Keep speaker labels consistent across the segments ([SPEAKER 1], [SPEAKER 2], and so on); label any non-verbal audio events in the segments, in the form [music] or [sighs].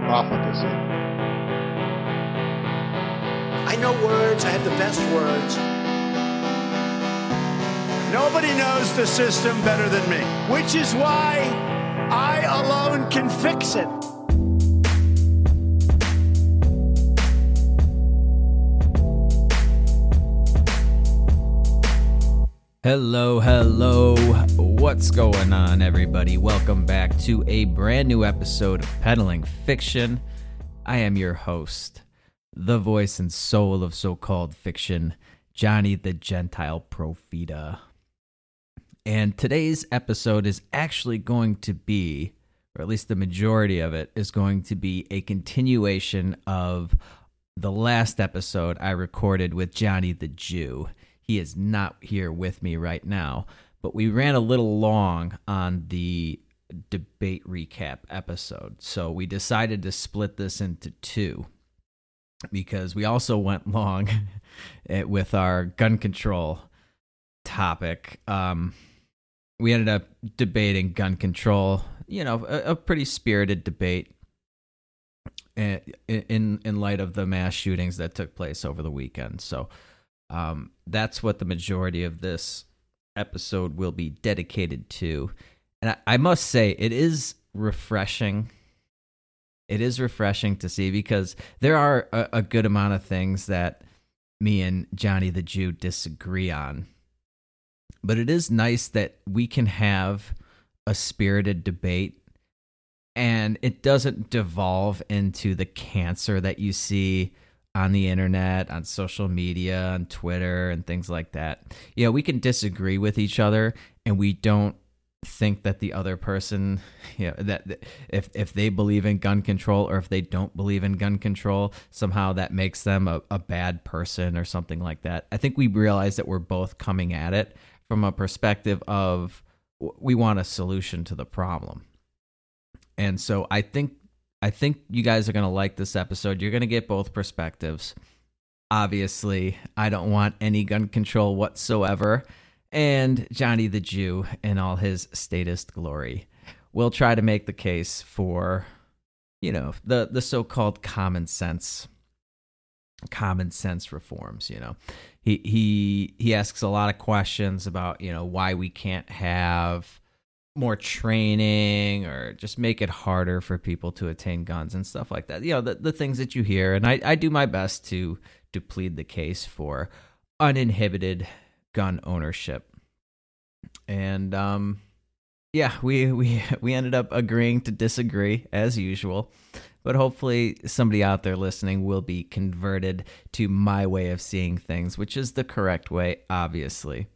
[SPEAKER 1] profligacy.
[SPEAKER 2] I know words, I have the best words. Nobody knows the system better than me, which is why I alone can fix it.
[SPEAKER 3] Hello, hello. What's going on, everybody? Welcome back to a brand new episode of Peddling Fiction. I am your host, the voice and soul of so called fiction, Johnny the Gentile Profita. And today's episode is actually going to be, or at least the majority of it, is going to be a continuation of the last episode I recorded with Johnny the Jew. He is not here with me right now, but we ran a little long on the debate recap episode. So we decided to split this into two because we also went long [laughs] with our gun control topic. Um, we ended up debating gun control, you know, a, a pretty spirited debate eh, in in light of the mass shootings that took place over the weekend. So, um, that's what the majority of this episode will be dedicated to. And I, I must say, it is refreshing. It is refreshing to see because there are a, a good amount of things that me and Johnny the Jew disagree on. But it is nice that we can have a spirited debate and it doesn't devolve into the cancer that you see on the internet, on social media, on Twitter, and things like that. You know, we can disagree with each other and we don't think that the other person [laughs] you know that, that if if they believe in gun control or if they don't believe in gun control somehow that makes them a, a bad person or something like that i think we realize that we're both coming at it from a perspective of we want a solution to the problem and so i think I think you guys are going to like this episode. You're going to get both perspectives. Obviously, I don't want any gun control whatsoever. And Johnny the Jew in all his statist glory will try to make the case for, you know, the, the so called common sense common sense reforms you know he he he asks a lot of questions about you know why we can't have more training or just make it harder for people to attain guns and stuff like that. You know, the, the things that you hear. And I, I do my best to to plead the case for uninhibited gun ownership. And um yeah, we we [laughs] we ended up agreeing to disagree as usual. But hopefully somebody out there listening will be converted to my way of seeing things, which is the correct way, obviously.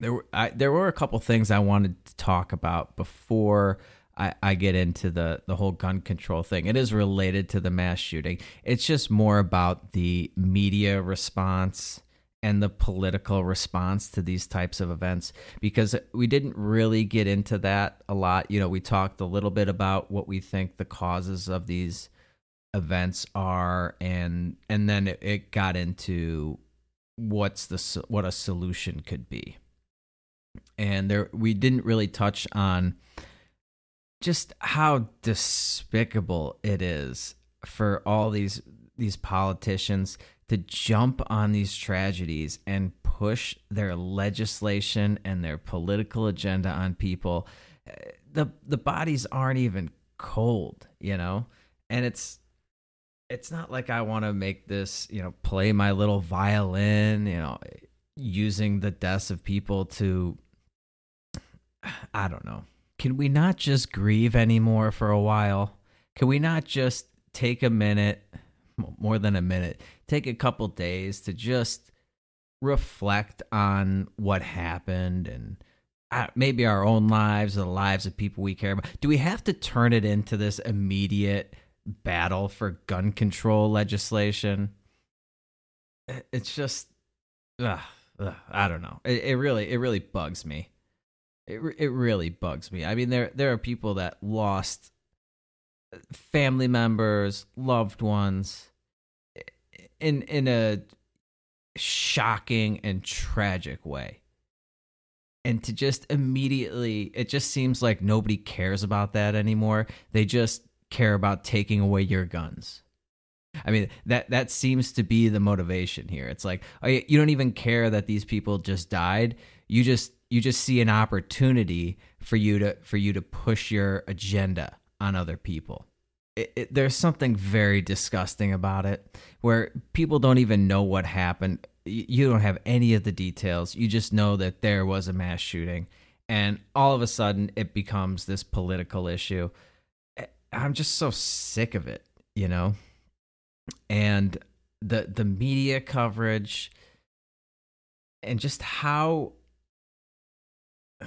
[SPEAKER 3] There were I, there were a couple things I wanted to talk about before I, I get into the the whole gun control thing. It is related to the mass shooting. It's just more about the media response and the political response to these types of events because we didn't really get into that a lot. You know, we talked a little bit about what we think the causes of these events are and and then it, it got into what's the what a solution could be and there we didn't really touch on just how despicable it is for all these these politicians to jump on these tragedies and push their legislation and their political agenda on people. The the bodies aren't even cold you know? And it's it's not like i want to make this you know play my little violin you know using the deaths of people to I don't know. Can we not just grieve anymore for a while? Can we not just take a minute, more than a minute, take a couple days to just reflect on what happened and uh, maybe our own lives the lives of people we care about? Do we have to turn it into this immediate battle for gun control legislation. It's just, ugh, ugh, I don't know. It, it really, it really bugs me. It it really bugs me. I mean, there there are people that lost family members, loved ones, in in a shocking and tragic way. And to just immediately, it just seems like nobody cares about that anymore. They just care about taking away your guns. I mean that that seems to be the motivation here. It's like oh, you don't even care that these people just died. You just you just see an opportunity for you to for you to push your agenda on other people. It, it, there's something very disgusting about it where people don't even know what happened. You don't have any of the details. You just know that there was a mass shooting and all of a sudden it becomes this political issue. Eh, I'm just so sick of it, you know? And the the media coverage and just how I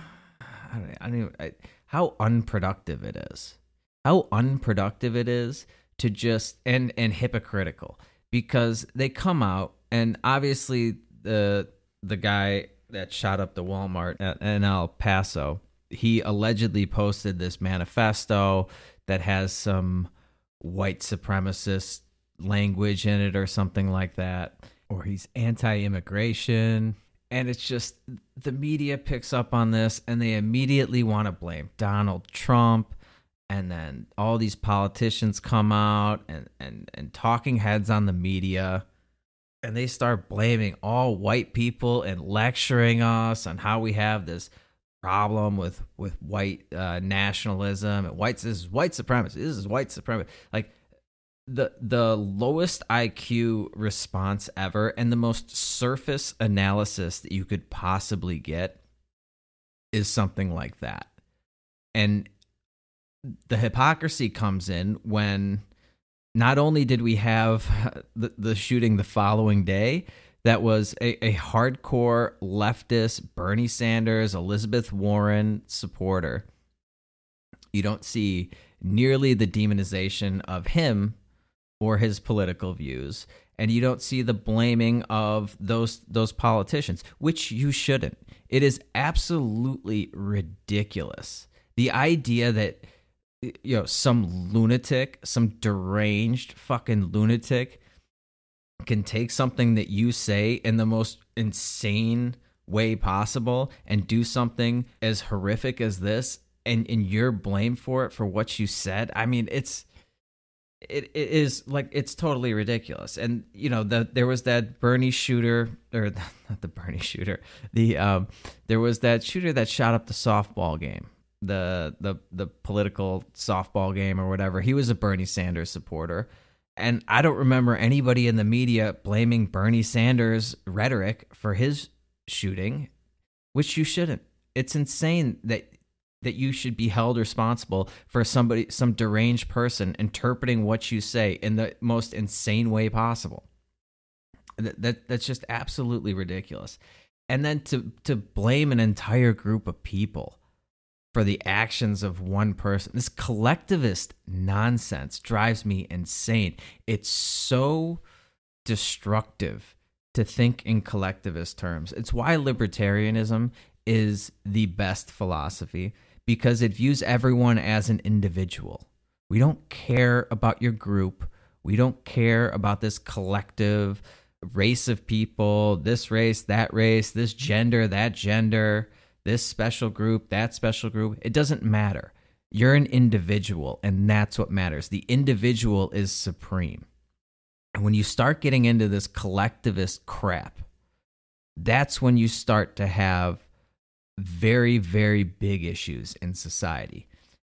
[SPEAKER 3] don't, I don't even, I, how unproductive it is. How unproductive it is to just and and hypocritical because they come out and obviously the the guy that shot up the Walmart in El Paso, he allegedly posted this manifesto that has some white supremacist language in it or something like that or he's anti-immigration. And it's just the media picks up on this and they immediately want to blame Donald Trump. And then all these politicians come out and, and, and talking heads on the media. And they start blaming all white people and lecturing us on how we have this problem with with white uh, nationalism and whites this is white supremacy this is white supremacy. Like the the lowest IQ response ever and the most surface analysis that you could possibly get is something like that. And the hypocrisy comes in when not only did we have [laughs] the, the shooting the following day that was a, a hardcore leftist Bernie Sanders, Elizabeth Warren supporter, you don't see nearly the demonization of him or his political views and you don't see the blaming of those those politicians which you shouldn't. It is absolutely ridiculous. The idea that you know some lunatic some deranged fucking lunatic can take something that you say in the most insane way possible and do something as horrific as this and and you're blamed for it for what you said. I mean it's it, it is like it's totally ridiculous. And you know the, there was that bernie shooter or [laughs] not the bernie shooter the um there was that shooter that shot up the softball game the the the political softball game or whatever. He was a bernie sanders supporter. And i don't remember anybody in the media blaming bernie sanders rhetoric for his shooting which you shouldn't. It's insane that that you should be held responsible for somebody some deranged person interpreting what you say in the most insane way possible. That, that that's just absolutely ridiculous. And then to to blame an entire group of people for the actions of one person this collectivist nonsense drives me insane. It's so destructive to think in collectivist terms. It's why libertarianism is the best philosophy because it views everyone as an individual. We don't care about your group. We don't care about this collective race of people, this race, that race, this gender, that gender, this special group, that special group. It doesn't matter. You're an individual, and that's what matters. The individual is supreme. And when you start getting into this collectivist crap, that's when you start to have very, very big issues in society.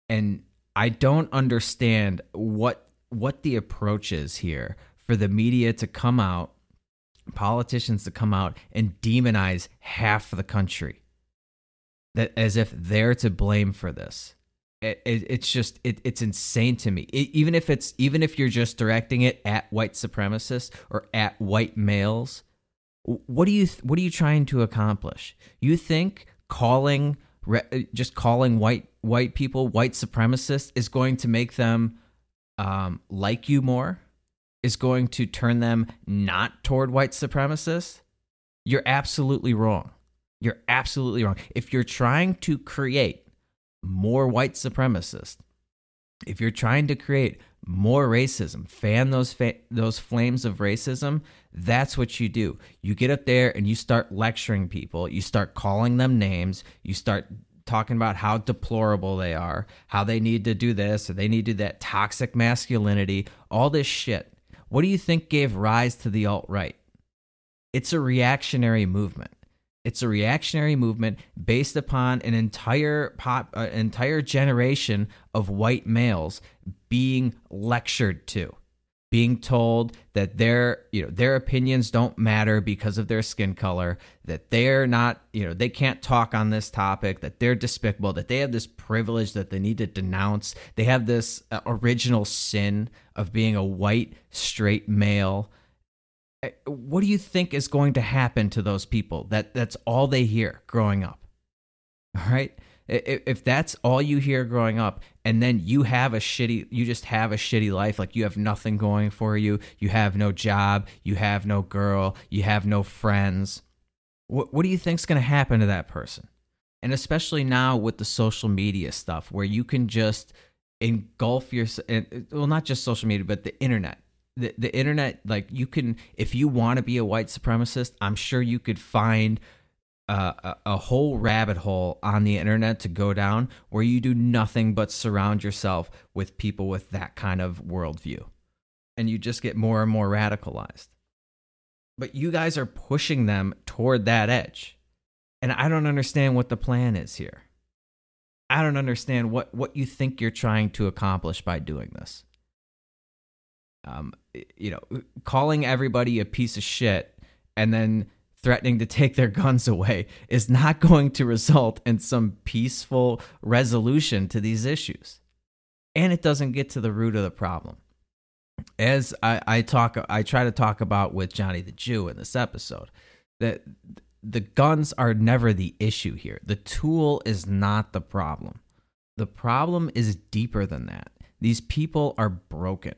[SPEAKER 3] And I don't understand what what the approach is here for the media to come out, politicians to come out and demonize half the country. That as if they're to blame for this. It, it, it's just it, it's insane to me. Even if it's even if you're just directing it at white supremacists or at white males, what do you what are you trying to accomplish? You think calling just calling white white people white supremacists is going to make them um, like you more is going to turn them not toward white supremacists, you're absolutely wrong. You're absolutely wrong. If you're trying to create more white supremacists, if you're trying to create more racism, fan those fa- those flames of racism, that's what you do. You get up there and you start lecturing people. You start calling them names. You start talking about how deplorable they are, how they need to do this or they need to do that toxic masculinity, all this shit. What do you think gave rise to the alt right? It's a reactionary movement. It's a reactionary movement based upon an entire pop, uh, entire generation of white males being lectured to, being told that their, you know, their opinions don't matter because of their skin color, that they're not, you know, they can't talk on this topic, that they're despicable, that they have this privilege that they need to denounce. They have this uh, original sin of being a white straight male. What do you think is going to happen to those people that that's all they hear growing up? All right if that's all you hear growing up and then you have a shitty you just have a shitty life like you have nothing going for you you have no job you have no girl you have no friends what, what do you think's going to happen to that person? And especially now with the social media stuff where you can just engulf your uh, well not just social media but the internet. The, the internet like you can if you want to be a white supremacist i'm sure you could find a, a whole rabbit hole on the internet to go down where you do nothing but surround yourself with people with that kind of worldview. And you just get more and more radicalized. But you guys are pushing them toward that edge. And i don't understand what the plan is here. I don't understand what what you think you're trying to accomplish by doing this. Um, you know, calling everybody a piece of shit and then threatening to take their guns away is not going to result in some peaceful resolution to these issues. And it doesn't get to the root of the problem. As I, I talk, I try to talk about with Johnny the Jew in this episode, that the guns are never the issue here. The tool is not the problem. The problem is deeper than that. These people are broken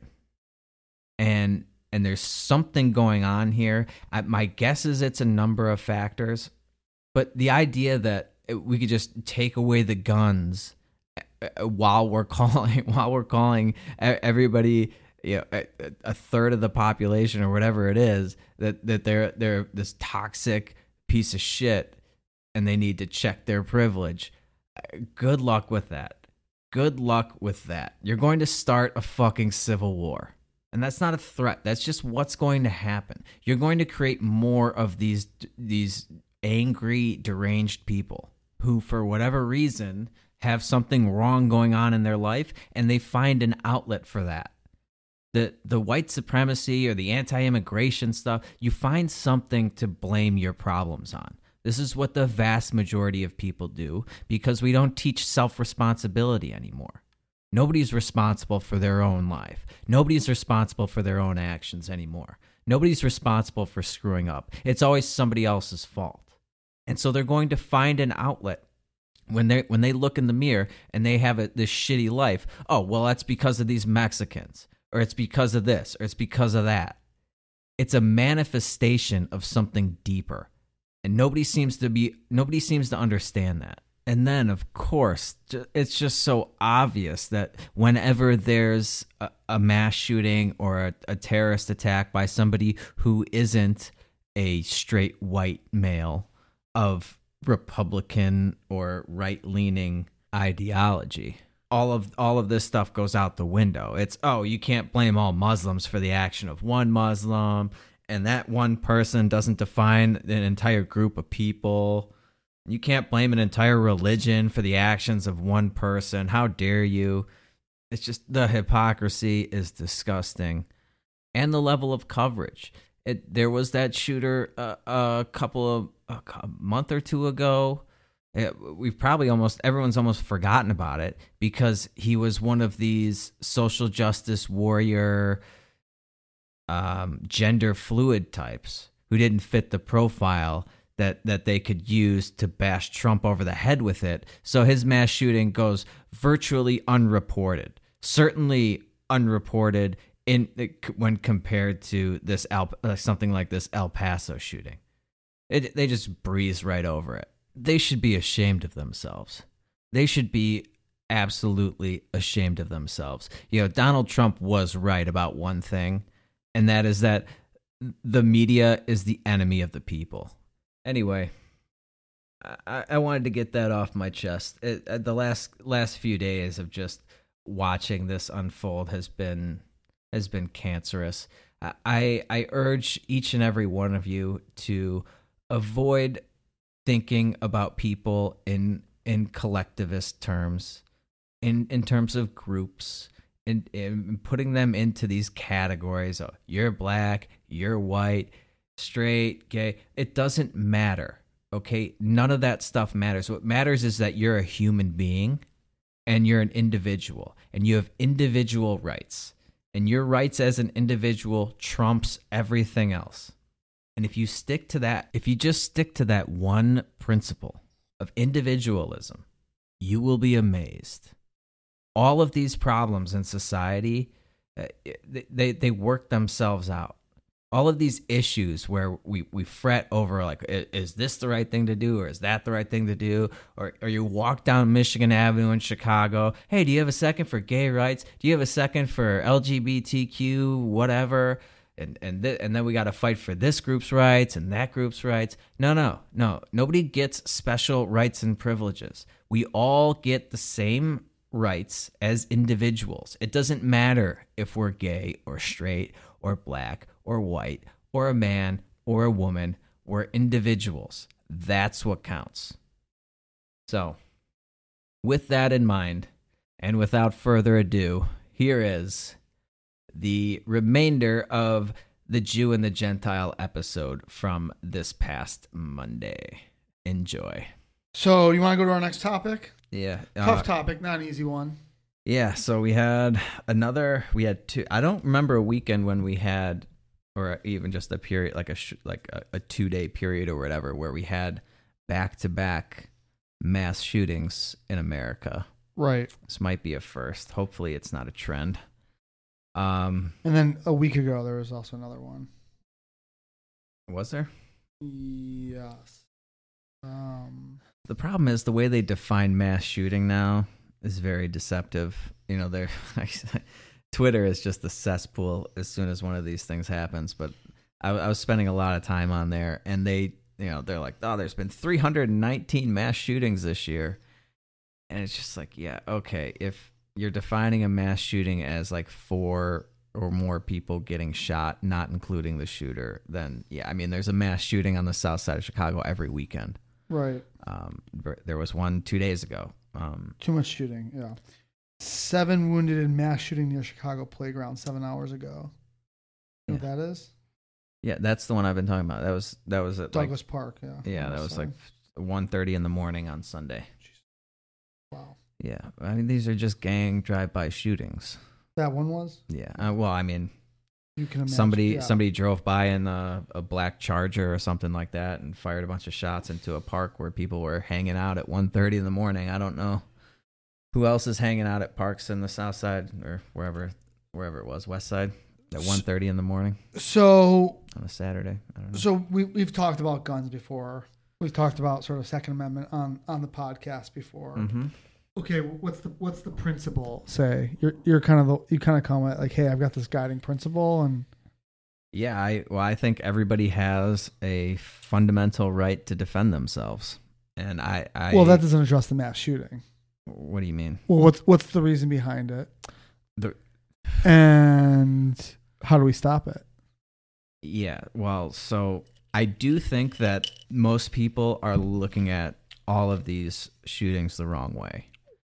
[SPEAKER 3] and and there's something going on here. My guess is it's a number of factors, but the idea that we could just take away the guns uh, uh, while we're [laughs] calling while we're calling everybody you know, a, a, third of the population or whatever it is that that they're they're this toxic piece of shit and they need to check their privilege. Uh, good luck with that. Good luck with that. You're going to start a fucking civil war. And that's not a threat. That's just what's going to happen. You're going to create more of these these angry, deranged people who for whatever reason have something wrong going on in their life and they find an outlet for that. The the white supremacy or the anti-immigration stuff, you find something to blame your problems on. This is what the vast majority of people do because we don't teach self-responsibility anymore. Nobody's responsible for their own life. Nobody's responsible for their own actions anymore. Nobody's responsible for screwing up. It's always somebody else's fault. And so they're going to find an outlet when they when they look in the mirror and they have a, this shitty life. Oh, well that's because of these Mexicans or it's because of this or it's because of that. It's a manifestation of something deeper. And nobody seems to be nobody seems to understand that. And then, of course, it's just so obvious that whenever there's a, a mass shooting or a, a, terrorist attack by somebody who isn't a straight white male of Republican or right leaning ideology, all of all of this stuff goes out the window. It's oh, you can't blame all Muslims for the action of one Muslim, and that one person doesn't define an entire group of people you can't blame an entire religion for the actions of one person. How dare you? It's just the hypocrisy is disgusting. And the level of coverage. It, there was that shooter uh, a couple of a month or two ago. It, we've probably almost everyone's almost forgotten about it because he was one of these social justice warrior, um, gender fluid types who didn't fit the profile that that they could use to bash Trump over the head with it. So his mass shooting goes virtually unreported. Certainly unreported in when compared to this El, uh, something like this El Paso shooting. It, they just breeze right over it. They should be ashamed of themselves. They should be absolutely ashamed of themselves. You know, Donald Trump was right about one thing, and that is that the media is the enemy of the people. Anyway, I, I wanted to get that off my chest. It, uh, the last last few days of just watching this unfold has been has been cancerous. I I urge each and every one of you to avoid thinking about people in in collectivist terms, in in terms of groups, and in putting them into these categories. You're black, you're white, straight, gay. It doesn't matter. Okay, none of that stuff matters. What matters is that you're a human being and you're an individual and you have individual rights and your rights as an individual trumps everything else. And if you stick to that, if you just stick to that one principle of individualism, you will be amazed. All of these problems in society, uh, they, they work themselves out all of these issues where we, we fret over like is this the right thing to do or is that the right thing to do? Or, or you walk down michigan avenue in chicago hey do you have a second for gay rights? Do you have a second for lgbtq whatever? And and th- and then we got to fight for this group's rights and that group's rights. No no no. Nobody gets special rights and privileges. We all get the same rights as individuals it doesn't matter if we're gay or straight or black or white or a man or a woman. We're individuals. That's what counts. So, with that in mind, and without further ado, here is the remainder of the Jew and the Gentile episode from this past Monday. Enjoy.
[SPEAKER 4] So, you want to go to our next topic?
[SPEAKER 3] Yeah.
[SPEAKER 4] Tough uh, topic, not an easy one.
[SPEAKER 3] Yeah, so we had another we had two I don't remember a weekend when we had or even just a period like a sh- like a, a two day period or whatever where we had back to back mass shootings in America.
[SPEAKER 4] Right.
[SPEAKER 3] This might be a first. Hopefully, it's not a trend. Um,
[SPEAKER 4] and then a week ago there was also another one.
[SPEAKER 3] Was there?
[SPEAKER 4] Yes. Um.
[SPEAKER 3] The problem is the way they define mass shooting now is very deceptive. You know, they're [laughs] Twitter is just the cesspool as soon as one of these things happens. But I, I, was spending a lot of time on there, and they, you know, they're like, oh, there's been 319 mass shootings this year, and it's just like, yeah, okay, if you're defining a mass shooting as like four or more people getting shot, not including the shooter, then yeah, I mean, there's a mass shooting on the south side of Chicago every weekend.
[SPEAKER 4] Right.
[SPEAKER 3] Um, there was one two days ago. Um,
[SPEAKER 4] Too much shooting. Yeah. Seven wounded in mass shooting near Chicago playground seven hours ago. You know yeah. what that is?
[SPEAKER 3] Yeah, that's the one I've been talking about. That was that was at
[SPEAKER 4] Douglas
[SPEAKER 3] like,
[SPEAKER 4] Park. Yeah.
[SPEAKER 3] Yeah, that was like 1.30 in the morning on Sunday.
[SPEAKER 4] Wow.
[SPEAKER 3] Yeah, I mean these are just gang drive-by shootings.
[SPEAKER 4] That one was.
[SPEAKER 3] Yeah. Uh, well, I mean,
[SPEAKER 4] you can imagine,
[SPEAKER 3] somebody
[SPEAKER 4] yeah.
[SPEAKER 3] somebody drove by in a, a, black Charger or something like that and fired a bunch of shots into a park where people were hanging out at 1.30 in the morning. I don't know who else is hanging out at parks in the south side or wherever wherever it was west side at 1.30 in the morning
[SPEAKER 4] so
[SPEAKER 3] on a saturday
[SPEAKER 4] so we, we've talked about guns before we've talked about sort of second amendment on on the podcast before
[SPEAKER 3] mm-hmm.
[SPEAKER 4] Okay what's the what's the principle say you're you're kind of the, you kind of comment like hey i've got this guiding principle and
[SPEAKER 3] yeah i well i think everybody has a fundamental right to defend themselves and i, I
[SPEAKER 4] well that doesn't address the mass shooting
[SPEAKER 3] what do you mean?
[SPEAKER 4] Well, what's what's the reason behind it?
[SPEAKER 3] The
[SPEAKER 4] and how do we stop it?
[SPEAKER 3] Yeah, well, so I do think that most people are looking at all of these shootings the wrong way,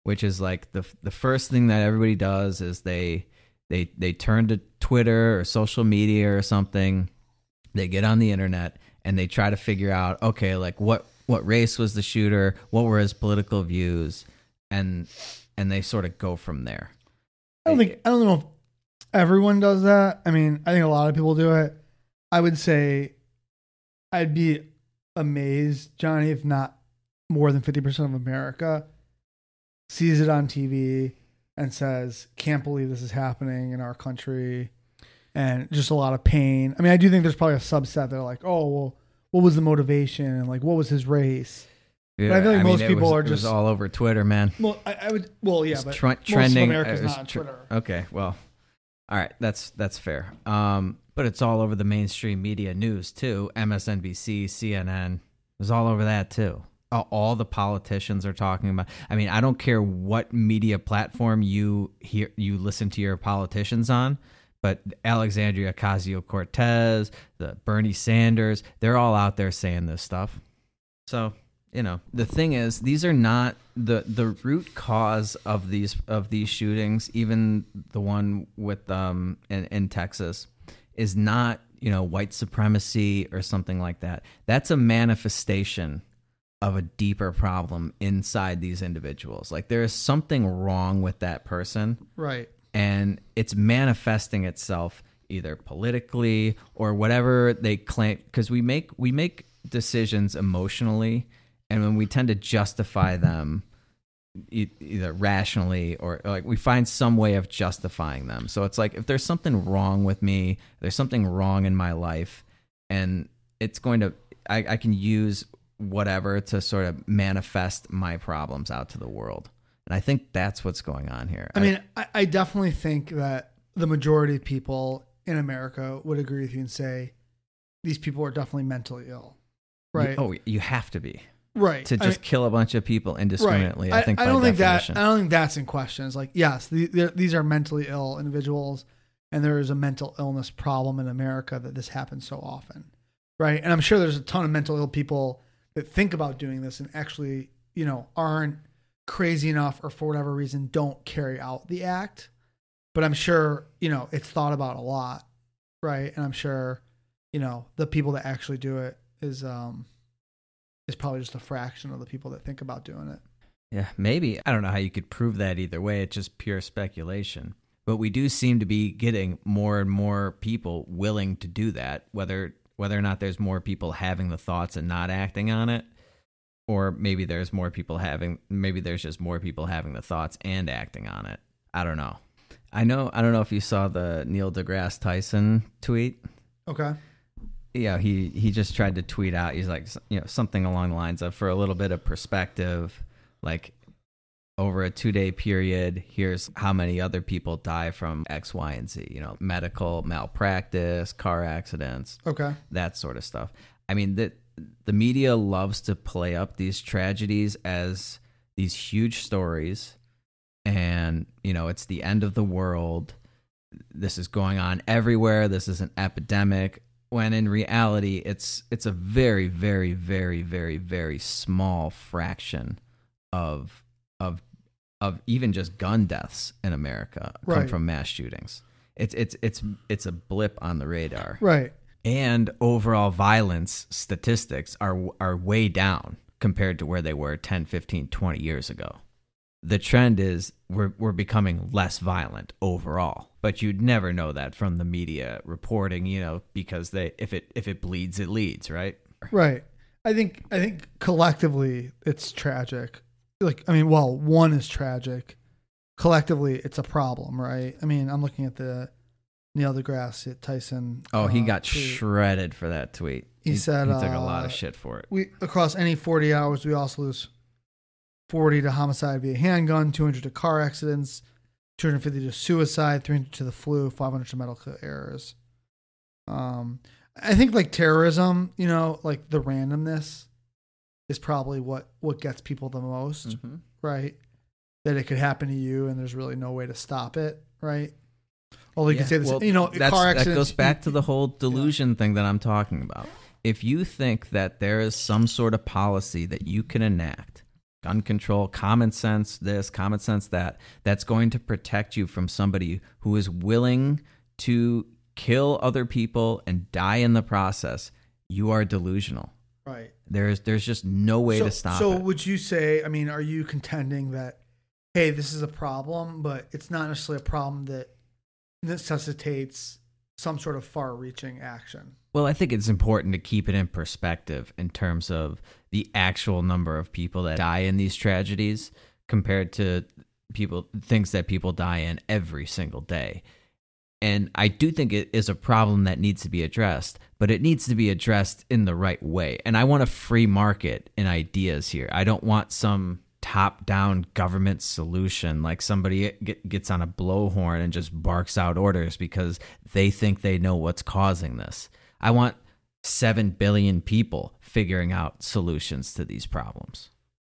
[SPEAKER 3] which is like the the first thing that everybody does is they they they turn to Twitter or social media or something, they get on the internet and they try to figure out okay, like what what race was the shooter, what were his political views, and and they sort of go from there.
[SPEAKER 4] I don't think I don't know if everyone does that. I mean, I think a lot of people do it. I would say I'd be amazed, Johnny, if not more than 50% of America sees it on TV and says, "Can't believe this is happening in our country," and just a lot of pain. I mean, I do think there's probably a subset that are like, "Oh, well, what was the motivation and like what was his race?"
[SPEAKER 3] Yeah,
[SPEAKER 4] I feel like most
[SPEAKER 3] it
[SPEAKER 4] people
[SPEAKER 3] was-
[SPEAKER 4] are just-
[SPEAKER 3] all over Twitter, man.
[SPEAKER 4] Well, I, I would. Well, yeah, but
[SPEAKER 3] tre-
[SPEAKER 4] most
[SPEAKER 3] trending.
[SPEAKER 4] of America's not on Twitter.
[SPEAKER 3] Okay, well, all right, that's that's fair. Um, but it's all over the mainstream media news too. MSNBC, CNN, it was all over that too. All, all the politicians are talking about. I mean, I don't care what media platform you hear you listen to your politicians on. But Alexandria Ocasio Cortez, the Bernie Sanders, they're all out there saying this stuff. So you know the thing is these are not the the root cause of these of these shootings even the one with um in, in texas is not you know white supremacy or something like that that's a manifestation of a deeper problem inside these individuals. Like there is something wrong with that person.
[SPEAKER 4] Right.
[SPEAKER 3] and it's manifesting itself either politically or whatever they claim because we make we make decisions emotionally and when we tend to justify them e- either rationally or like we find some way of justifying them. So it's like if there's something wrong with me there's something wrong in my life and it's going to I, I can use whatever to sort of manifest my problems out to the world and i think that's what's going on here
[SPEAKER 4] I mean, I, I definitely think that the majority of people in America would agree with you and say these people are definitely mentally ill. Right.
[SPEAKER 3] You, oh, you have to be
[SPEAKER 4] right.
[SPEAKER 3] to
[SPEAKER 4] I
[SPEAKER 3] just
[SPEAKER 4] mean,
[SPEAKER 3] kill a bunch of people indiscriminately. I, think. by
[SPEAKER 4] don't think that. I don't think that's in question. It's like yes, the, the, these are mentally ill individuals, and there is a mental illness problem in America that this happens so often, right? And I'm sure there's a ton of mental ill people that think about doing this and actually, you know, aren't crazy enough or for whatever reason don't carry out the act. But I'm sure you know it's thought about a lot, right? And I'm sure you know the people that actually do it is um is probably just a fraction of the people that think about doing it.
[SPEAKER 3] Yeah, maybe. I don't know how you could prove that either way. It's just pure speculation. But we do seem to be getting more and more people willing to do that, whether whether or not there's more people having the thoughts and not acting on it, or maybe there's more people having maybe there's just more people having the thoughts and acting on it. I don't know. I know I don't know if you saw the Neil deGrasse Tyson tweet.
[SPEAKER 4] Okay.
[SPEAKER 3] yeah, he he just tried to tweet out. He's like, you know, something along the lines of, for a little bit of perspective, like over a two day period, here's how many other people die from X, Y, and Z. You know, medical malpractice, car accidents,
[SPEAKER 4] Okay.
[SPEAKER 3] that sort of stuff. I mean, the the media loves to play up these tragedies as these huge stories, and you know, it's the end of the world. This is going on everywhere. This is an epidemic. When in reality, it's it's a very, very, very, very, very small fraction of of of even just gun deaths in America come
[SPEAKER 4] Right.
[SPEAKER 3] from mass shootings. It's it's it's it's a blip on the radar
[SPEAKER 4] Right.
[SPEAKER 3] and overall violence statistics are are way down compared to where they were 10 15 20 years ago the trend is we're we're becoming less violent overall but you'd never know that from the media reporting you know because they if it if it bleeds it leads right
[SPEAKER 4] Right. I think I think collectively it's tragic. Like I mean, well, one is tragic. Collectively, it's a problem, right? I mean, I'm looking at the Neil deGrasse Tyson.
[SPEAKER 3] oh he
[SPEAKER 4] uh,
[SPEAKER 3] got
[SPEAKER 4] tweet.
[SPEAKER 3] shredded for that tweet
[SPEAKER 4] He said,
[SPEAKER 3] he took a lot
[SPEAKER 4] uh,
[SPEAKER 3] of shit for it
[SPEAKER 4] we across any 40 hours we also lose 40 to homicide via handgun 200 to car accidents 250 to suicide 300 to the flu 500 to medical errors um i think like terrorism you know like the randomness is probably what what gets people the most
[SPEAKER 3] Mhm.
[SPEAKER 4] right that it could happen to you and there's really no way to stop it right although you
[SPEAKER 3] Yeah,
[SPEAKER 4] could say this
[SPEAKER 3] well,
[SPEAKER 4] you know
[SPEAKER 3] that's-
[SPEAKER 4] car
[SPEAKER 3] that goes back to the whole delusion thing that I'm talking about. If you think that there is some sort of policy that you can enact, gun control, common sense this, common sense that, that's going to protect you from somebody who is willing to kill other people and die in the process, you are delusional.
[SPEAKER 4] Right
[SPEAKER 3] There's there's just no way
[SPEAKER 4] so,
[SPEAKER 3] to stop it.
[SPEAKER 4] So
[SPEAKER 3] it.
[SPEAKER 4] would you say? I mean, are you contending that hey, this is a problem, but it's not necessarily a problem that necessitates some sort of far-reaching action?
[SPEAKER 3] Well, I think it's important to keep it in perspective in terms of the actual number of people that die in these tragedies compared to people things that people die in every single day. And I do think it is a problem that needs to be addressed, but it needs to be addressed in the right way. And I want a free market in ideas here. I don't want some top down government solution like somebody get, gets on a blowhorn and just barks out orders because they think they know what's causing this. I want 7 billion people figuring out solutions to these problems.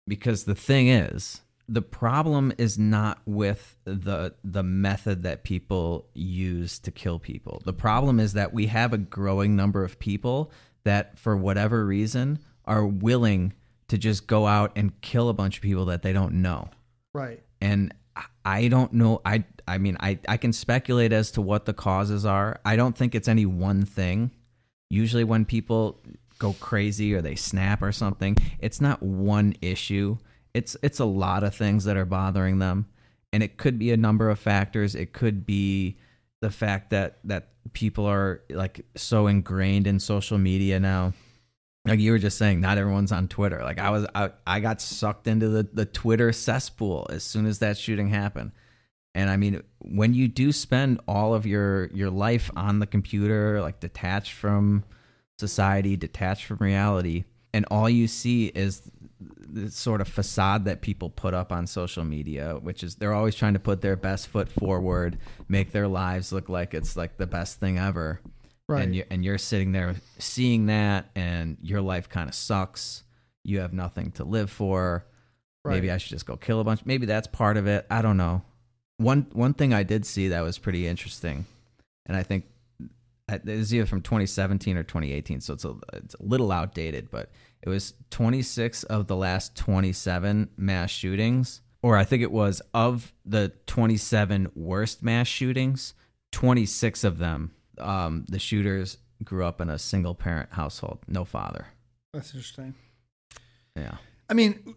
[SPEAKER 3] Because the thing is, the problem is not with the the method that people use to kill people. The problem is that we have a growing number of people that for whatever reason are willing to just go out and kill a bunch of people that they don't know.
[SPEAKER 4] Right.
[SPEAKER 3] And I don't know I I mean I I can speculate as to what the causes are. I don't think it's any one thing. Usually when people go crazy or they snap or something, it's not one issue it's it's a lot of things that are bothering them, and it could be a number of factors. It could be the fact that that people are like so ingrained in social media now. Like you were just saying, not everyone's on Twitter. Like I was, I, I got sucked into the the Twitter cesspool as soon as that shooting happened. And I mean, when you do spend all of your your life on the computer, like detached from society, detached from reality, and all you see is the sort of facade that people put up on social media, which is they're always trying to put their best foot forward, make their lives look like it's like the best thing ever.
[SPEAKER 4] Right.
[SPEAKER 3] And you and you're sitting there seeing that and your life kind of sucks. You have nothing to live for.
[SPEAKER 4] Right.
[SPEAKER 3] Maybe I should just go kill a bunch. Maybe that's part of it. I don't know. One one thing I did see that was pretty interesting, and I think uh, it is either from 2017 or 2018, so it's a it's a little outdated, but it was 26 of the last 27 mass shootings, or I think it was of the 27 worst mass shootings, 26 of them, um, the shooters grew up in a single parent household, no father.
[SPEAKER 4] That's interesting.
[SPEAKER 3] Yeah.
[SPEAKER 4] I mean,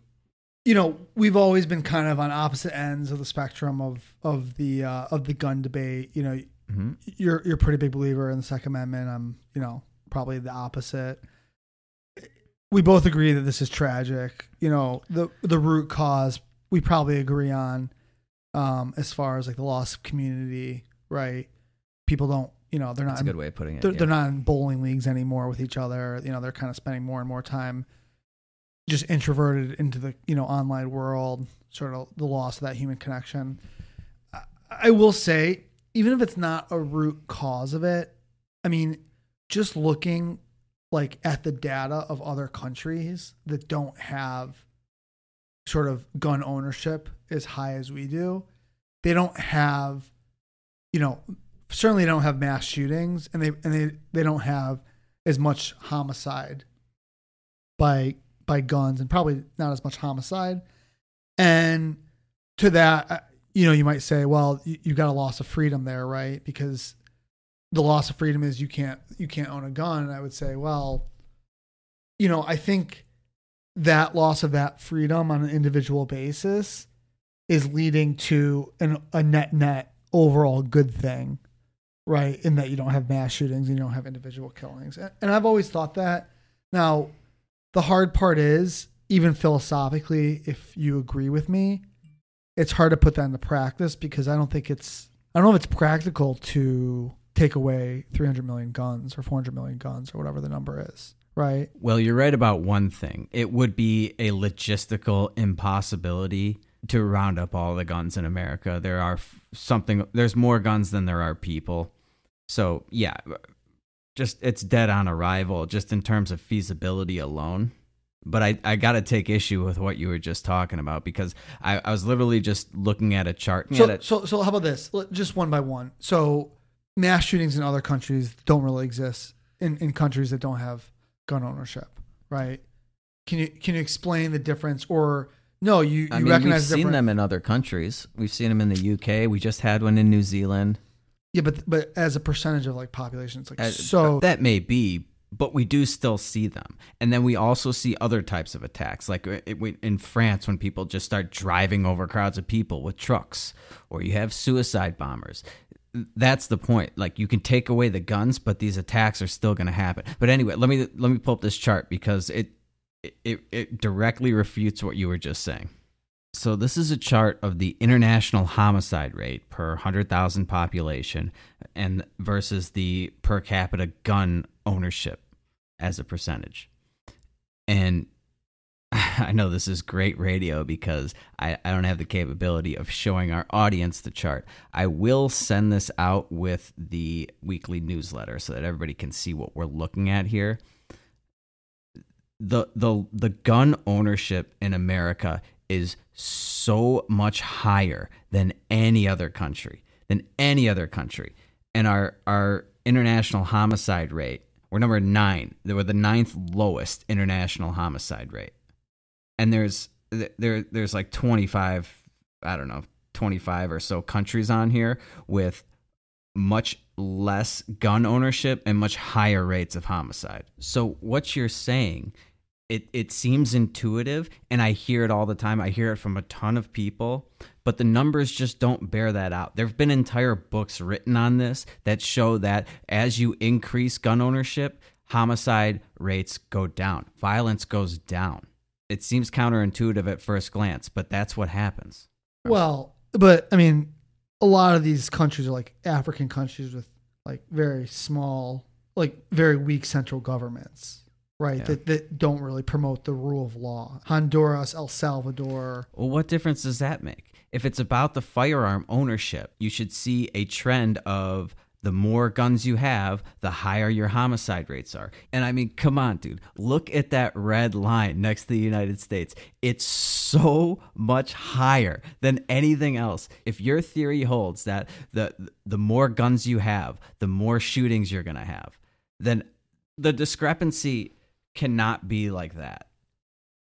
[SPEAKER 4] you know, we've always been kind of on opposite ends of the spectrum of of the uh, of the gun debate. You know,
[SPEAKER 3] hmm
[SPEAKER 4] you're you're a pretty big believer in the Second Amendment. I'm, you know, probably the opposite. We both agree that this is tragic. You know, the the root cause we probably agree on, um, as far as like the loss of community, right? People don't, you know, they're not
[SPEAKER 3] That's a good way of putting it.
[SPEAKER 4] they're,
[SPEAKER 3] yeah.
[SPEAKER 4] they're not in bowling leagues anymore with each other. You know, they're kind of spending more and more time just introverted into the you know online world. Sort of the loss of that human connection. I, I will say, even if it's not a root cause of it, I mean, just looking like at the data of other countries that don't have sort of gun ownership as high as we do, they don't have, you know, certainly don't have mass shootings, and they and they they don't have as much homicide by by guns, and probably not as much homicide. And to that, uh, you know, you might say, well, you, you got a loss of freedom there, right? Because the loss of freedom is you can't you can't own a gun. And I would say, well, you know, I think that loss of that freedom on an individual basis is leading to an, a net net overall good thing, right? In that you don't have mass shootings and you don't have individual killings. And, and I've always thought that. Now, the hard part is, even philosophically, if you agree with me, it's hard to put that into practice because I don't think it's I don't know if it's practical to take away 300 million guns or 400 million guns or whatever the number is, right?
[SPEAKER 3] Well, you're right about one thing. It would be a logistical impossibility to round up all the guns in America. There are something there's more guns than there are people. So, yeah, just it's dead on arrival just in terms of feasibility alone. But I, I got to take issue with what you were just talking about because I, I was literally just looking at a chart.
[SPEAKER 4] So,
[SPEAKER 3] it.
[SPEAKER 4] so, so how about this? Just one by one. So, mass shootings in other countries don't really exist in, in countries that don't have gun ownership, right? Can you can you explain the difference, or no? You you
[SPEAKER 3] I mean, we've
[SPEAKER 4] the
[SPEAKER 3] seen them in other countries. We've seen them in the UK. We just had one in New Zealand.
[SPEAKER 4] Yeah, but but as a percentage of like population, it's like
[SPEAKER 3] Uh,
[SPEAKER 4] so.
[SPEAKER 3] that may be, but we do still see them, and then we also see other types of attacks, like uh, in France when people just start driving over crowds of people with trucks, or you have suicide bombers. That's the point. Like you can take away the guns, but these attacks are still going to happen. But anyway, let me let me pull up this chart because it it it directly refutes what you were just saying. So this is a chart of the international homicide rate per 100,000 population and versus the per capita gun ownership as a percentage. And [laughs] I know this is great radio because I, I don't have the capability of showing our audience the chart. I will send this out with the weekly newsletter so that everybody can see what we're looking at here. The the the gun ownership in America is so much higher than any other country, than any other country. And our our international homicide rate, we're number 9. They were the ninth lowest international homicide rate and there's there there's like 25 i don't know 25 or so countries on here with much less gun ownership and much higher rates of homicide. So what you're saying it it seems intuitive and i hear it all the time. I hear it from a ton of people but the numbers just don't bear that out. There've been entire books written on this that show that as you increase gun ownership homicide rates go down violence goes down it seems counterintuitive at first glance, but that's what happens.
[SPEAKER 4] Well, but I mean, a lot of these countries are like African countries with like very small, like very weak central governments, right?
[SPEAKER 3] Yeah.
[SPEAKER 4] That that don't really promote the rule of law. Honduras, El Salvador.
[SPEAKER 3] Well, what difference does that make? If it's about the firearm ownership, you should see a trend of the more guns you have, the higher your homicide rates are. And I mean, come on, dude. Look at that red line next to the United States. It's so much higher than anything else. If your theory holds that the the more guns you have, the more shootings you're going to have, then the discrepancy cannot be like that.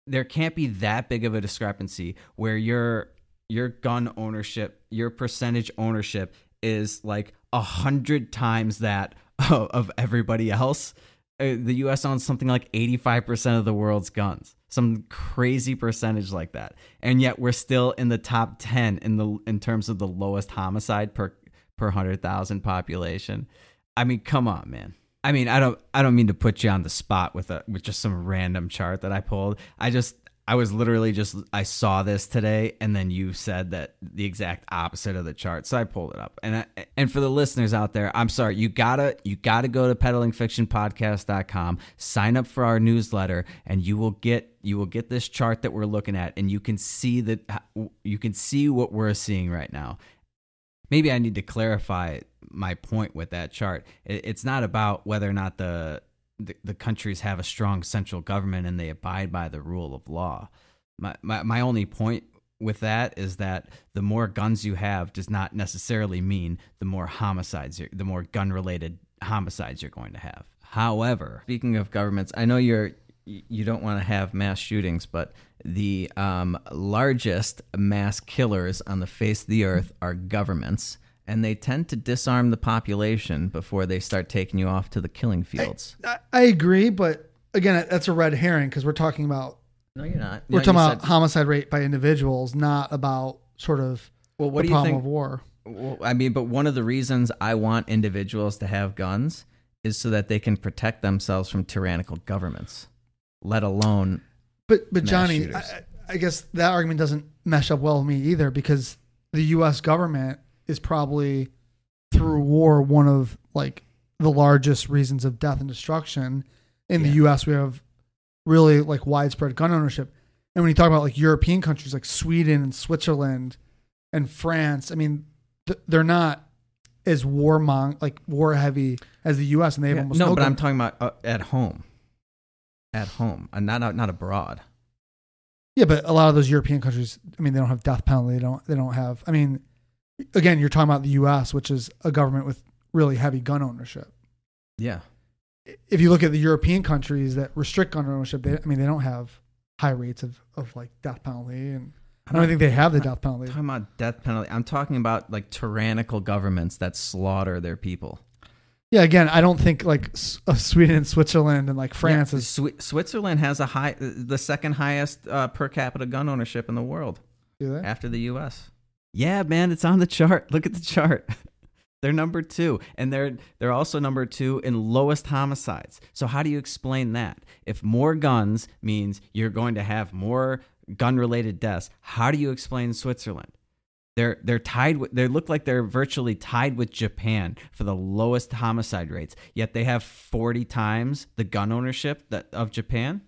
[SPEAKER 3] There can't be that big of a discrepancy where your your gun ownership, your percentage ownership is like a hundred times that of everybody else. Uh, the U.S. owns something like eighty-five percent of the world's guns, some crazy percentage like that, and yet we're still in the top ten in the in terms of the lowest homicide per per hundred thousand population. I mean, come on, man. I mean, I don't I don't mean to put you on the spot with a with just some random chart that I pulled. I just I was literally just I saw this today, and then you said that the exact opposite of the chart, so I pulled it up. And I, and for the listeners out there, I'm sorry, you gotta you gotta go to peddlingfictionpodcast.com, sign up for our newsletter, and you will get you will get this chart that we're looking at, and you can see that you can see what we're seeing right now. Maybe I need to clarify my point with that chart. It's not about whether or not the the, the countries have a strong central government and they abide by the rule of law. My, my, my only point with that is that the more guns you have does not necessarily mean the more homicides, the more gun related homicides you're going to have. However, speaking of governments, I know you're you don't want to have mass shootings, but the um, largest mass killers on the face of the earth are governments and they tend to disarm the population before they start taking you off to the killing fields.
[SPEAKER 4] I, I agree, but again, that's a red herring because we're talking about
[SPEAKER 3] no, you're not.
[SPEAKER 4] we're
[SPEAKER 3] No,
[SPEAKER 4] talking about
[SPEAKER 3] said-
[SPEAKER 4] homicide rate by individuals, not about sort of
[SPEAKER 3] Well, what
[SPEAKER 4] the
[SPEAKER 3] do you
[SPEAKER 4] problem
[SPEAKER 3] think?
[SPEAKER 4] of war.
[SPEAKER 3] Well, I mean, but one of the reasons I want individuals to have guns is so that they can protect themselves from tyrannical governments, let alone
[SPEAKER 4] But but Johnny. I, I guess that argument doesn't mesh up well with me either because the U.S. government is probably through war one of like the largest reasons of death and destruction. In the U.S., we have really like widespread gun ownership, and when you talk about like European countries like Sweden and Switzerland and France, I mean th- they're not as war mong like war heavy as the U.S. and they have
[SPEAKER 3] Yeah,
[SPEAKER 4] almost
[SPEAKER 3] no.
[SPEAKER 4] no
[SPEAKER 3] But
[SPEAKER 4] gun-
[SPEAKER 3] I'm talking about uh, at home, at home, and not not abroad.
[SPEAKER 4] Yeah, but a lot of those European countries, I mean, they don't have death penalty. They don't. They don't have. I mean, again, you're talking about the U.S., which is a government with really heavy gun ownership.
[SPEAKER 3] Yeah,
[SPEAKER 4] If you look at the European countries that restrict gun ownership, they, I mean, they don't have high rates of, of like death penalty, and I don't think they have the death penalty.
[SPEAKER 3] talking about death penalty. I'm talking about like tyrannical governments that slaughter their people.
[SPEAKER 4] Yeah, again, I don't think like S- uh, Sweden and Switzerland and like France
[SPEAKER 3] Yeah,
[SPEAKER 4] is.
[SPEAKER 3] Swi- Switzerland has a high, the second highest uh, per capita gun ownership in the world
[SPEAKER 4] Do they?
[SPEAKER 3] after the U.S. Yeah, man, it's on the chart. [laughs] Look at the chart. [laughs] they're number two, and they're they're also number two in lowest homicides. So how do you explain that? If more guns means you're going to have more gun related deaths. How do you explain Switzerland? They're they're tied with they look like they're virtually tied with Japan for the lowest homicide rates. Yet they have 40 times the gun ownership that of Japan.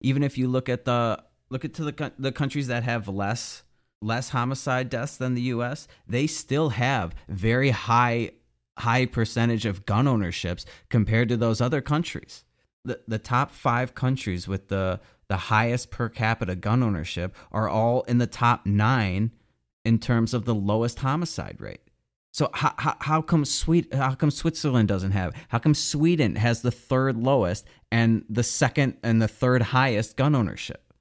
[SPEAKER 3] Even if you look at the look at to the the countries that have less less homicide deaths than the US, they still have very high high percentage of gun ownerships compared to those other countries. The the top 5 countries with the the highest per capita gun ownership are all in the top 9 in terms of the lowest homicide rate. So how, how, how come Sweden, how come Switzerland doesn't have? How come Sweden has the third lowest and the second and the third highest gun ownership?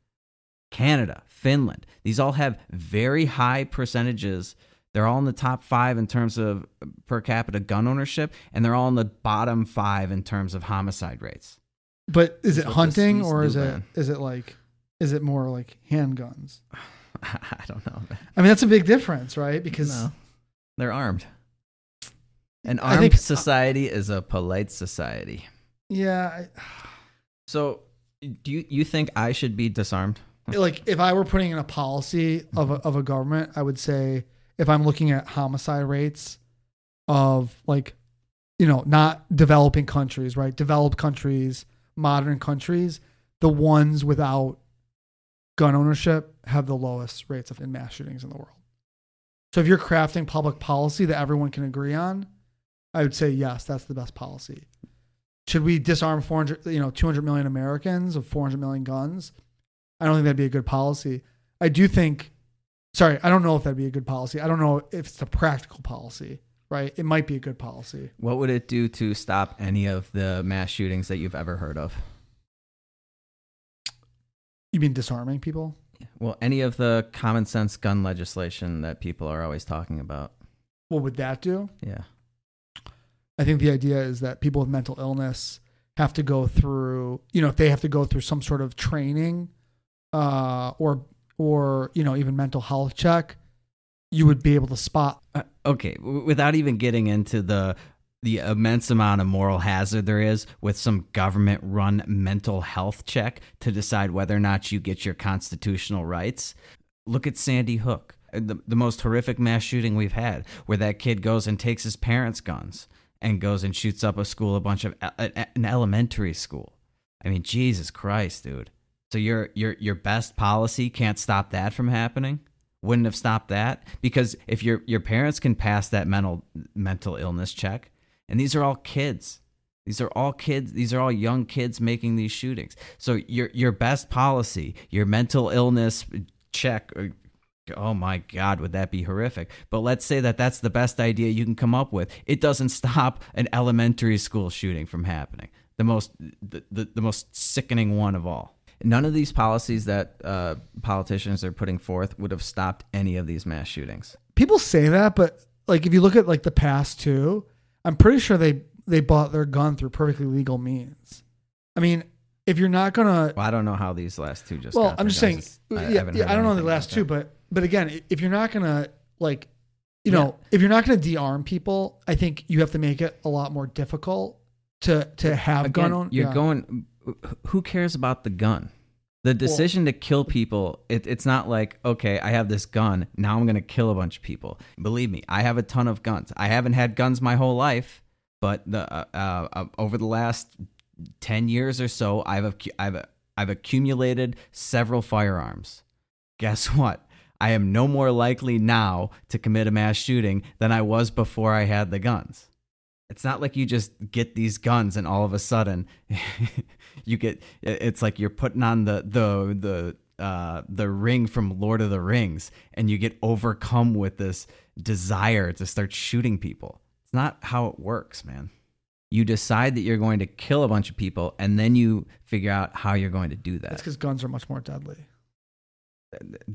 [SPEAKER 3] Canada, Finland, these all have very high percentages. They're all in the top five in terms of uh, per capita gun ownership, and they're all in the bottom five in terms of homicide rates.
[SPEAKER 4] But is it hunting or is it
[SPEAKER 3] man.
[SPEAKER 4] it like is it more like handguns? [sighs]
[SPEAKER 3] I don't know. man.
[SPEAKER 4] I mean, that's a big difference, right? Because
[SPEAKER 3] No, they're armed. An armed
[SPEAKER 4] think-
[SPEAKER 3] society is a polite society.
[SPEAKER 4] yeah,
[SPEAKER 3] So, do you you think I should be disarmed?
[SPEAKER 4] Like if I were putting in a policy of a, of a government, I would say if I'm looking at homicide rates of like you know not developing countries, right? Developed countries, modern countries, the ones without gun ownership have the lowest rates of in mass shootings in the world. So if you're crafting public policy that everyone can agree on, I would say yes, that's the best policy. Should we disarm 400, you know, 200 million Americans of 400 million guns? I don't think that'd be a good policy. I do think, sorry, I don't know if that'd be a good policy. I don't know if it's a practical policy, right? It might be a good policy.
[SPEAKER 3] What would it do to stop any of the mass shootings that you've ever heard of?
[SPEAKER 4] You mean disarming people?
[SPEAKER 3] Well, any of the common sense gun legislation that people are always talking about.
[SPEAKER 4] What would that do?
[SPEAKER 3] Yeah.
[SPEAKER 4] I think the idea is that people with mental illness have to go through, you know, if they have to go through some sort of training uh, or, or, you know, even mental health check, you would be able to spot.
[SPEAKER 3] Uh, okay, without even getting into the the immense amount of moral hazard there is with some government run mental health check to decide whether or not you get your constitutional rights. Look at Sandy Hook, uh, the, the most horrific mass shooting we've had, where that kid goes and takes his parents' guns and goes and shoots up a school, a bunch of a- a- an elementary school. I mean, Jesus Christ, dude. So your your your best policy can't stop that from happening? Wouldn't have stopped that because if your your parents can pass that mental mental illness check, and these are all kids. These are all kids. These are all young kids making these shootings. So your your best policy, your mental illness check. uh, Oh my God, would that be horrific? But let's say that that's the best idea you can come up with. It doesn't [laughs] stop an elementary school shooting from happening. The most the, the, the most sickening one of all. None of these policies that uh, politicians are putting forth would have stopped any of these mass shootings.
[SPEAKER 4] People say that, but like if you look at like the past two, I'm pretty sure they they bought their gun through perfectly legal means. I mean, if you're not gonna
[SPEAKER 3] Well, I don't know how these last two just.
[SPEAKER 4] well, I'm just saying,
[SPEAKER 3] guns. I- I
[SPEAKER 4] yeah, yeah, I don't know the last two, but but again, if you're not gonna like, you
[SPEAKER 3] Yeah.
[SPEAKER 4] know, if you're not gonna de-arm people, I think you have to make it a lot more difficult to to have
[SPEAKER 3] Again,
[SPEAKER 4] gun on.
[SPEAKER 3] you're
[SPEAKER 4] yeah.
[SPEAKER 3] going. Who cares about the gun? The decision to kill people, it, it's not like, okay, I have this gun. Now I'm going to kill a bunch of people. Believe me, I have a ton of guns. I haven't had guns my whole life, but the, uh, uh, uh, over the last 10 years or so, I've, I've, I've accumulated several firearms. Guess what? I am no more likely now to commit a mass shooting than I was before I had the guns. It's not like you just get these guns and all of a sudden [laughs] you get it's like you're putting on the the the uh the ring from Lord of the Rings and you get overcome with this desire to start shooting people. It's not how it works, man. You decide that you're going to kill a bunch of people and then you figure out how you're going to do that.
[SPEAKER 4] That's because guns are much more deadly.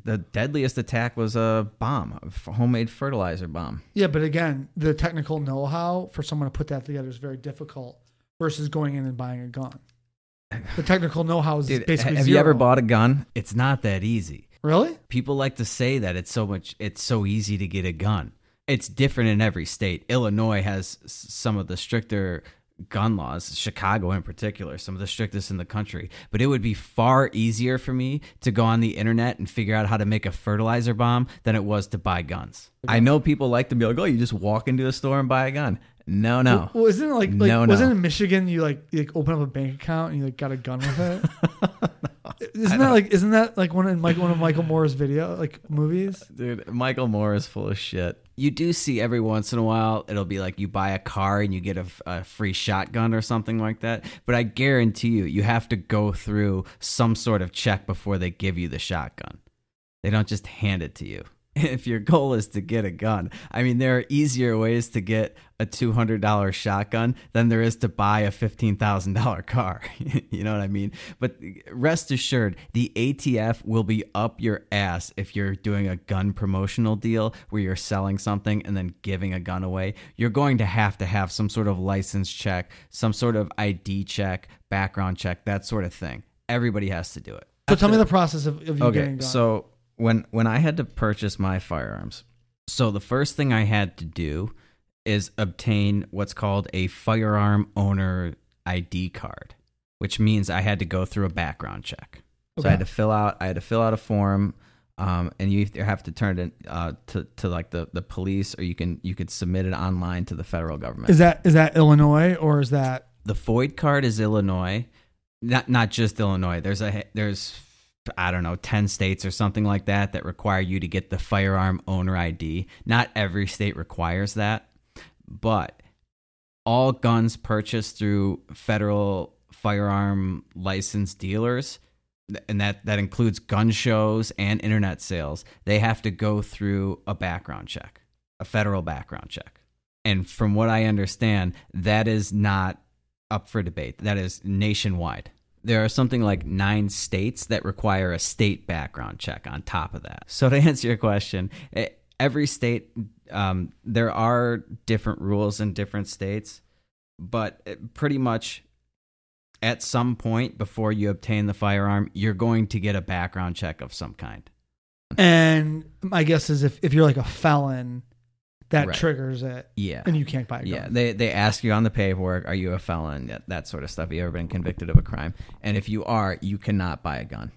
[SPEAKER 3] The deadliest attack was a bomb, a homemade fertilizer bomb.
[SPEAKER 4] Yeah, but again, the technical know-how for someone to put that together is very difficult versus going in and buying a gun. The technical know-how is
[SPEAKER 3] Dude,
[SPEAKER 4] basically
[SPEAKER 3] have you ever bought a gun? It's not that easy.
[SPEAKER 4] Really?
[SPEAKER 3] people like to say that it's so much it's so easy to get a gun it's different in every state illinois has some of the stricter gun laws, Chicago in particular, some of the strictest in the country. But it would be far easier for me to go on the internet and figure out how to make a fertilizer bomb than it was to buy guns. I know people like to be like, "Oh, you just walk into a store and buy a gun." No, no.
[SPEAKER 4] Well, isn't it like, like
[SPEAKER 3] No, no.
[SPEAKER 4] wasn't it in Michigan you like you like open up a bank account and you like got a gun with it? [laughs] isn't that like isn't that like one of Mike one of Michael Moore's video like movies? [laughs]
[SPEAKER 3] Dude, Michael Moore is full of shit. You do see every once in a while, it'll be like you buy a car and you get a, a free shotgun or something like that. But I guarantee you, you have to go through some sort of check before they give you the shotgun. They don't just hand it to you. [laughs] If your goal is to get a gun, I mean, there are easier ways to get a $200 shotgun than there is to buy a $15,000 [laughs] car. [laughs] you know what I mean? But rest assured, the ATF will be up your ass if you're doing a gun promotional deal where you're selling something and then giving a gun away. You're going to have to have some sort of license check, some sort of ID check, background check, that sort of thing. Everybody has to do it.
[SPEAKER 4] So tell me the process of, of you getting a
[SPEAKER 3] Okay,
[SPEAKER 4] gun.
[SPEAKER 3] so when when I had to purchase my firearms, so the first thing I had to do is obtain what's called a firearm owner ID card, which means I had to go through a background check. So I had to fill out I had to fill out a form, um, and you either have to turn it uh, to to like the, the police, or you can you could submit it online to the federal government
[SPEAKER 4] is that is that Illinois or is that
[SPEAKER 3] the FOID card is Illinois, not not just Illinois. There's a there's I don't know ten states or something like that that require you to get the firearm owner ID. Not every state requires that, but all guns purchased through federal firearm license dealers and that that includes gun shows and internet sales they have to go through a background check a federal background check. And from what i understand that is not up for debate. That is nationwide there are something like nine states that require a state background check on top of that so [laughs] to answer your question every state um, there are different rules in different states but eh, pretty much at some point before you obtain the firearm, you're going to get a background check of some kind.
[SPEAKER 4] and my guess is if, if you're like a felon, that
[SPEAKER 3] Right.
[SPEAKER 4] triggers it
[SPEAKER 3] Yeah.
[SPEAKER 4] and you can't buy a gun.
[SPEAKER 3] Yeah, they they ask you on the paperwork, are you a felon? That, that sort of stuff. Have you ever been convicted of a crime? And if you are, you cannot buy a gun.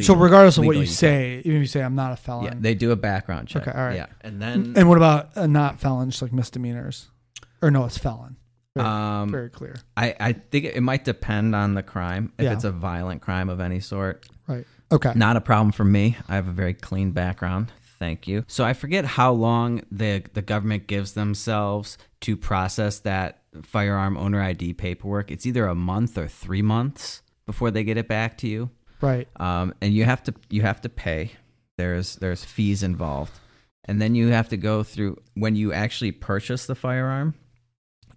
[SPEAKER 4] so regardless of what
[SPEAKER 3] legally
[SPEAKER 4] you
[SPEAKER 3] can't.
[SPEAKER 4] say, even if you say I'm not a felon,
[SPEAKER 3] yeah, they do a background check.
[SPEAKER 4] Okay, all right.
[SPEAKER 3] Yeah, and then
[SPEAKER 4] and what about uh, not felon, just like misdemeanors? Or no, it's felon. Very,
[SPEAKER 3] um,
[SPEAKER 4] very clear.
[SPEAKER 3] I I think it might depend on the crime. If
[SPEAKER 4] Yeah.
[SPEAKER 3] it's a violent crime of any sort,
[SPEAKER 4] Right. Okay.
[SPEAKER 3] Not a problem for me. I have a very clean background. Thank you. So I forget how long the the government gives themselves to process that firearm owner ID paperwork. It's either a month or three months before they get it back to you.
[SPEAKER 4] Right.
[SPEAKER 3] Um, and you have to you have to pay. There's there's fees involved, and then you have to go through when you actually purchase the firearm.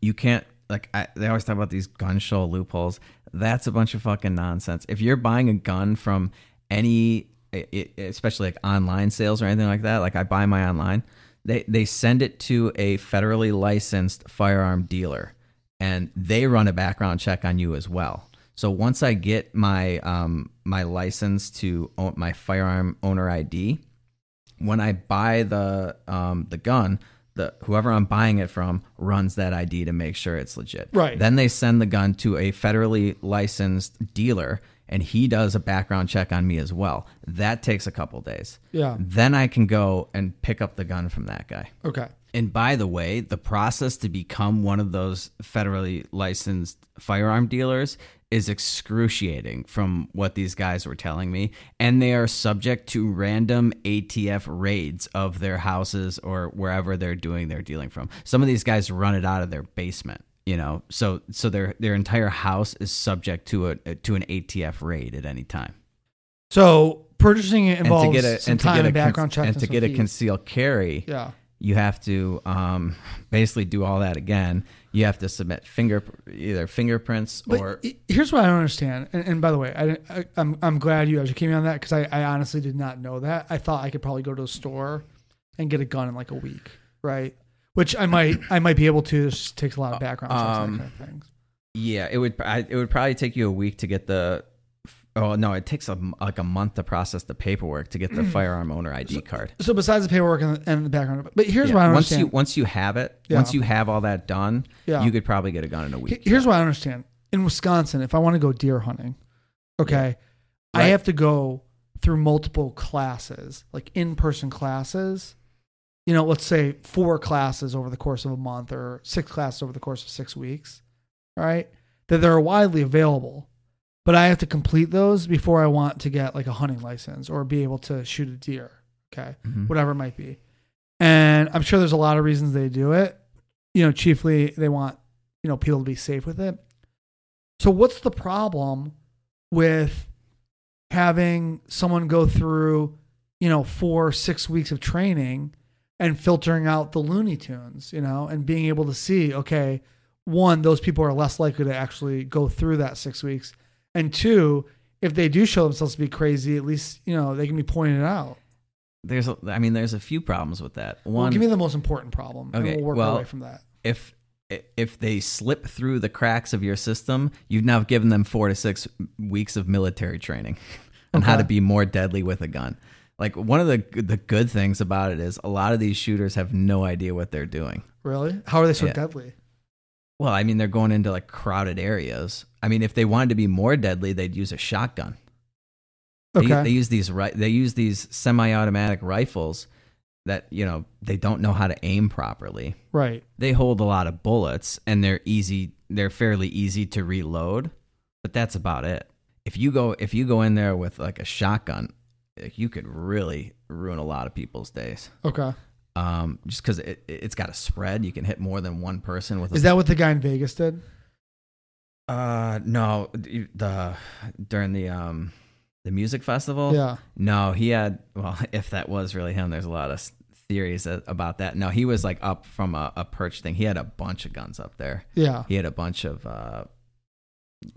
[SPEAKER 3] You can't like I, they always talk about these gun show loopholes. That's a bunch of fucking nonsense. If you're buying a gun from any, i- i- especially like online sales or anything like that, like I buy my online, they they send it to a federally licensed firearm dealer, and they run a background check on you as well. So once I get my um, my license to own my firearm owner ID, when I buy the um, the gun, the whoever I'm buying it from runs that ID to make sure it's legit.
[SPEAKER 4] Right.
[SPEAKER 3] Then they send the gun to a federally licensed dealer, and he does a background check on me as well. That takes a couple days.
[SPEAKER 4] Yeah.
[SPEAKER 3] Then I can go and pick up the gun from that guy.
[SPEAKER 4] Okay.
[SPEAKER 3] And by the way, the process to become one of those federally licensed firearm dealers is excruciating from what these guys were telling me. And they are subject to random ATF raids of their houses or wherever they're doing their dealing from. Some of these guys run it out of their basement. You know, so so their their entire house is subject to a to an ATF raid at any time.
[SPEAKER 4] So purchasing it involves
[SPEAKER 3] and to get a
[SPEAKER 4] some
[SPEAKER 3] and to get a
[SPEAKER 4] and background
[SPEAKER 3] con-
[SPEAKER 4] checks
[SPEAKER 3] and to
[SPEAKER 4] some
[SPEAKER 3] get a concealed carry,
[SPEAKER 4] Yeah.
[SPEAKER 3] you have to um, basically do all that again. You have to submit finger either fingerprints
[SPEAKER 4] But
[SPEAKER 3] or
[SPEAKER 4] here's what I don't understand. And, and by the way, I, I, I'm, I'm glad you educated me on that because I, I honestly did not know that. I thought I could probably go to a store and get a gun in like a week, right? Which I might I might be able to. Just takes a lot of background checks and
[SPEAKER 3] Um,
[SPEAKER 4] that kind of things.
[SPEAKER 3] yeah, it would I, it would probably take you a week to get the Oh no, it takes a, like a month to process the paperwork to get the firearm owner ID card.
[SPEAKER 4] So besides the paperwork and the, and the background, but here's
[SPEAKER 3] Yeah,
[SPEAKER 4] what I
[SPEAKER 3] once
[SPEAKER 4] understand.
[SPEAKER 3] you once you have it,
[SPEAKER 4] Yeah.
[SPEAKER 3] once you have all that done,
[SPEAKER 4] Yeah.
[SPEAKER 3] you could probably get a gun in a week.
[SPEAKER 4] Here's what I understand. In Wisconsin, if I want to go deer hunting, okay, I
[SPEAKER 3] Right.
[SPEAKER 4] have to go through multiple classes, like in person classes. You know, let's say four classes over the course of a month or six classes over the course of six weeks, right? That they're widely available. But I have to complete those before I want to get like a hunting license or be able to shoot a deer, okay?
[SPEAKER 3] Mhm.
[SPEAKER 4] Whatever it might be. And I'm sure there's a lot of reasons they do it. You know, chiefly they want, you know, people to be safe with it. So what's the problem with having someone go through, you know, four, six weeks of training and filtering out the Looney Tunes, you know, and being able to see, okay, one, those people are less likely to actually go through that six weeks. And two, if they do show themselves to be crazy, at least, you know, they can be pointed out.
[SPEAKER 3] There's, a, I mean, there's a few problems with that.
[SPEAKER 4] Well,
[SPEAKER 3] One,
[SPEAKER 4] give me the most important problem. and
[SPEAKER 3] Okay,
[SPEAKER 4] we'll work
[SPEAKER 3] well,
[SPEAKER 4] our way from that.
[SPEAKER 3] if if they slip through the cracks of your system, you've now given them four to six weeks of military training [laughs] on how to be more deadly with a gun. Like one of the the good things about it is a lot of these shooters have no idea what they're doing.
[SPEAKER 4] Really? How are they so
[SPEAKER 3] Yeah.
[SPEAKER 4] deadly?
[SPEAKER 3] Well, I mean, they're going into like crowded areas. I mean, if they wanted to be more deadly, they'd use a shotgun. They,
[SPEAKER 4] Okay.
[SPEAKER 3] they use these right. They use these semi-automatic rifles that you know they don't know how to aim properly.
[SPEAKER 4] right.
[SPEAKER 3] They hold a lot of bullets and they're easy. They're fairly easy to reload, but that's about it. If you go if you go in there with like a shotgun, like, you could really ruin a lot of people's days.
[SPEAKER 4] Okay.
[SPEAKER 3] Um, just because it it's got a spread, you can hit more than one person with. A
[SPEAKER 4] Is that what the guy in Vegas did?
[SPEAKER 3] Uh, no, the during the um the music festival.
[SPEAKER 4] Yeah.
[SPEAKER 3] No, he had. Well, [laughs] if that was really him, there's a lot of theories about that. No, he was like up from a, a perch thing. He had a bunch of guns up there.
[SPEAKER 4] Yeah.
[SPEAKER 3] He had a bunch of uh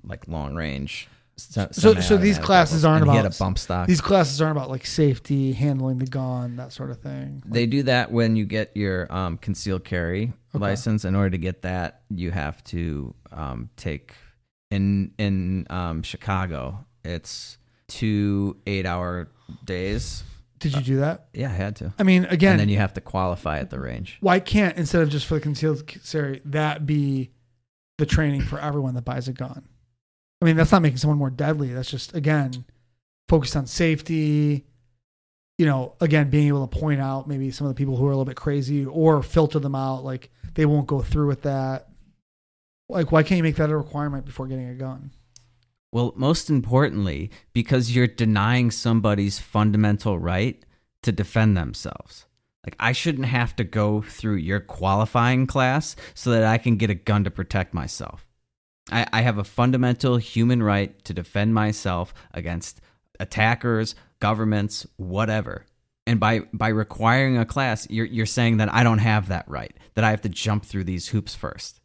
[SPEAKER 3] like long range.
[SPEAKER 4] So, so these classes aren't about
[SPEAKER 3] He had a bump stock.
[SPEAKER 4] These classes aren't about like safety, handling the gun, that sort of thing.
[SPEAKER 3] They do that when you get your um, concealed carry
[SPEAKER 4] Okay.
[SPEAKER 3] license. In order to get that, you have to um, take in in um, Chicago. It's two eight hour days.
[SPEAKER 4] Did you do that?
[SPEAKER 3] Yeah, I had to.
[SPEAKER 4] I mean, again,
[SPEAKER 3] and then you have to qualify at the range.
[SPEAKER 4] why can't instead of just for the concealed carry that be the training for everyone that buys a gun? I mean, that's not making someone more deadly. That's just again focused on safety. You know, again, being able to point out maybe some of the people who are a little bit crazy or filter them out, like they won't go through with that. Like, why can't you make that a requirement before getting a gun?
[SPEAKER 3] Well, most importantly, because you're denying somebody's fundamental right to defend themselves. Like, I shouldn't have to go through your qualifying class so that I can get a gun to protect myself. I, I have a fundamental human right to defend myself against attackers, governments, whatever. And by, by requiring a class, you're, you're saying that I don't have that right, that I have to jump through these hoops first.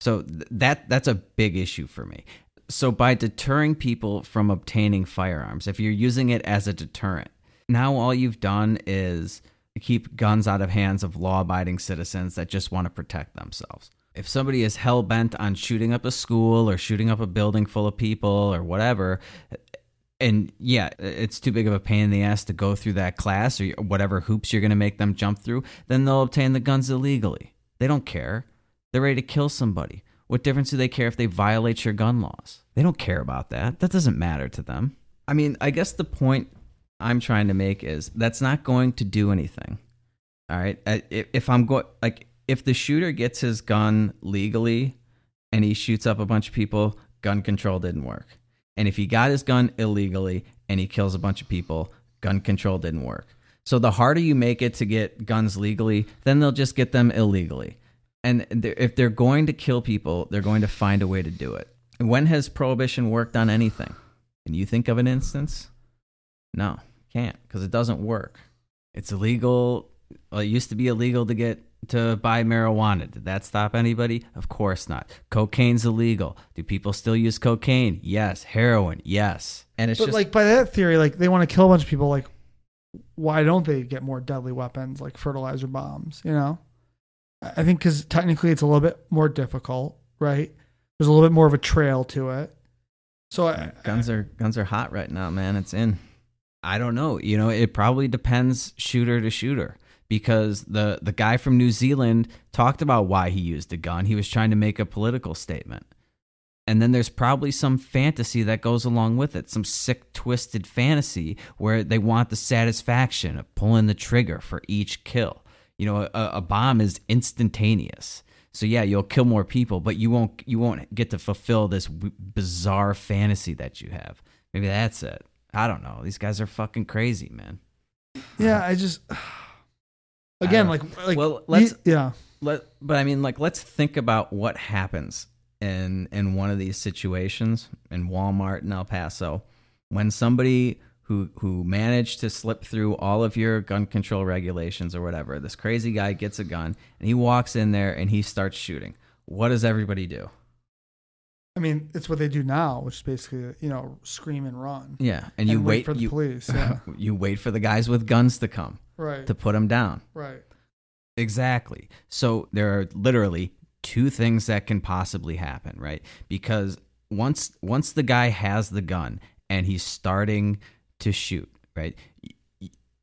[SPEAKER 3] So th- that that's a big issue for me. So by deterring people from obtaining firearms, if you're using it as a deterrent, now all you've done is keep guns out of hands of law-abiding citizens that just want to protect themselves. If somebody is hell bent on shooting up a school or shooting up a building full of people or whatever, and yeah, it's too big of a pain in the ass to go through that class or whatever hoops you're going to make them jump through, then they'll obtain the guns illegally. They don't care. They're ready to kill somebody. What difference do they care if they violate your gun laws? They don't care about that. That doesn't matter to them. I mean, I guess the point I'm trying to make is that's not going to do anything. All right. If I'm going, like, if the shooter gets his gun legally and he shoots up a bunch of people, gun control didn't work. And if he got his gun illegally and he kills a bunch of people, gun control didn't work. So the harder you make it to get guns legally, then they'll just get them illegally. And they're- if they're going to kill people, they're going to find a way to do it. When has prohibition worked on anything? Can you think of an instance? No, can't because it doesn't work. It's illegal. Well, it used to be illegal to get to buy marijuana. Did that stop anybody? Of course not. Cocaine's illegal. Do people still use cocaine? Yes. Heroin? Yes. And it's
[SPEAKER 4] But
[SPEAKER 3] just
[SPEAKER 4] like by that theory, like they want to kill a bunch of people. Like, why don't they get more deadly weapons like fertilizer bombs? You know, I I think because technically it's a little bit more difficult, right? There's a little bit more of a trail to it. So I,
[SPEAKER 3] guns are guns are hot right now, man. It's in. I don't know. You know, it probably depends shooter to shooter because the the guy from New Zealand talked about why he used a gun. He was trying to make a political statement. And then there's probably some fantasy that goes along with it, some sick twisted fantasy where they want the satisfaction of pulling the trigger for each kill. You know, a, a bomb is instantaneous. So yeah, you'll kill more people, but you won't you won't get to fulfill this bizarre fantasy that you have. Maybe that's it. I don't know. These guys are fucking crazy, man.
[SPEAKER 4] yeah, I just again
[SPEAKER 3] uh,
[SPEAKER 4] like like
[SPEAKER 3] Well, let's-
[SPEAKER 4] yeah.
[SPEAKER 3] Let, but I mean, like, let's think about what happens in in one of these situations in Walmart in El Paso when somebody who who managed to slip through all of your gun control regulations or whatever, this crazy guy gets a gun and he walks in there and he starts shooting. What does everybody do?
[SPEAKER 4] I mean, it's what they do now, which is basically you know scream and run.
[SPEAKER 3] Yeah, and you wait,
[SPEAKER 4] for the
[SPEAKER 3] you,
[SPEAKER 4] police. [laughs] Yeah,
[SPEAKER 3] you wait for the guys with guns to come
[SPEAKER 4] right,
[SPEAKER 3] to put them down.
[SPEAKER 4] right.
[SPEAKER 3] Exactly. So there are literally two things that can possibly happen, right? Because once once the guy has the gun and he's starting to shoot, right?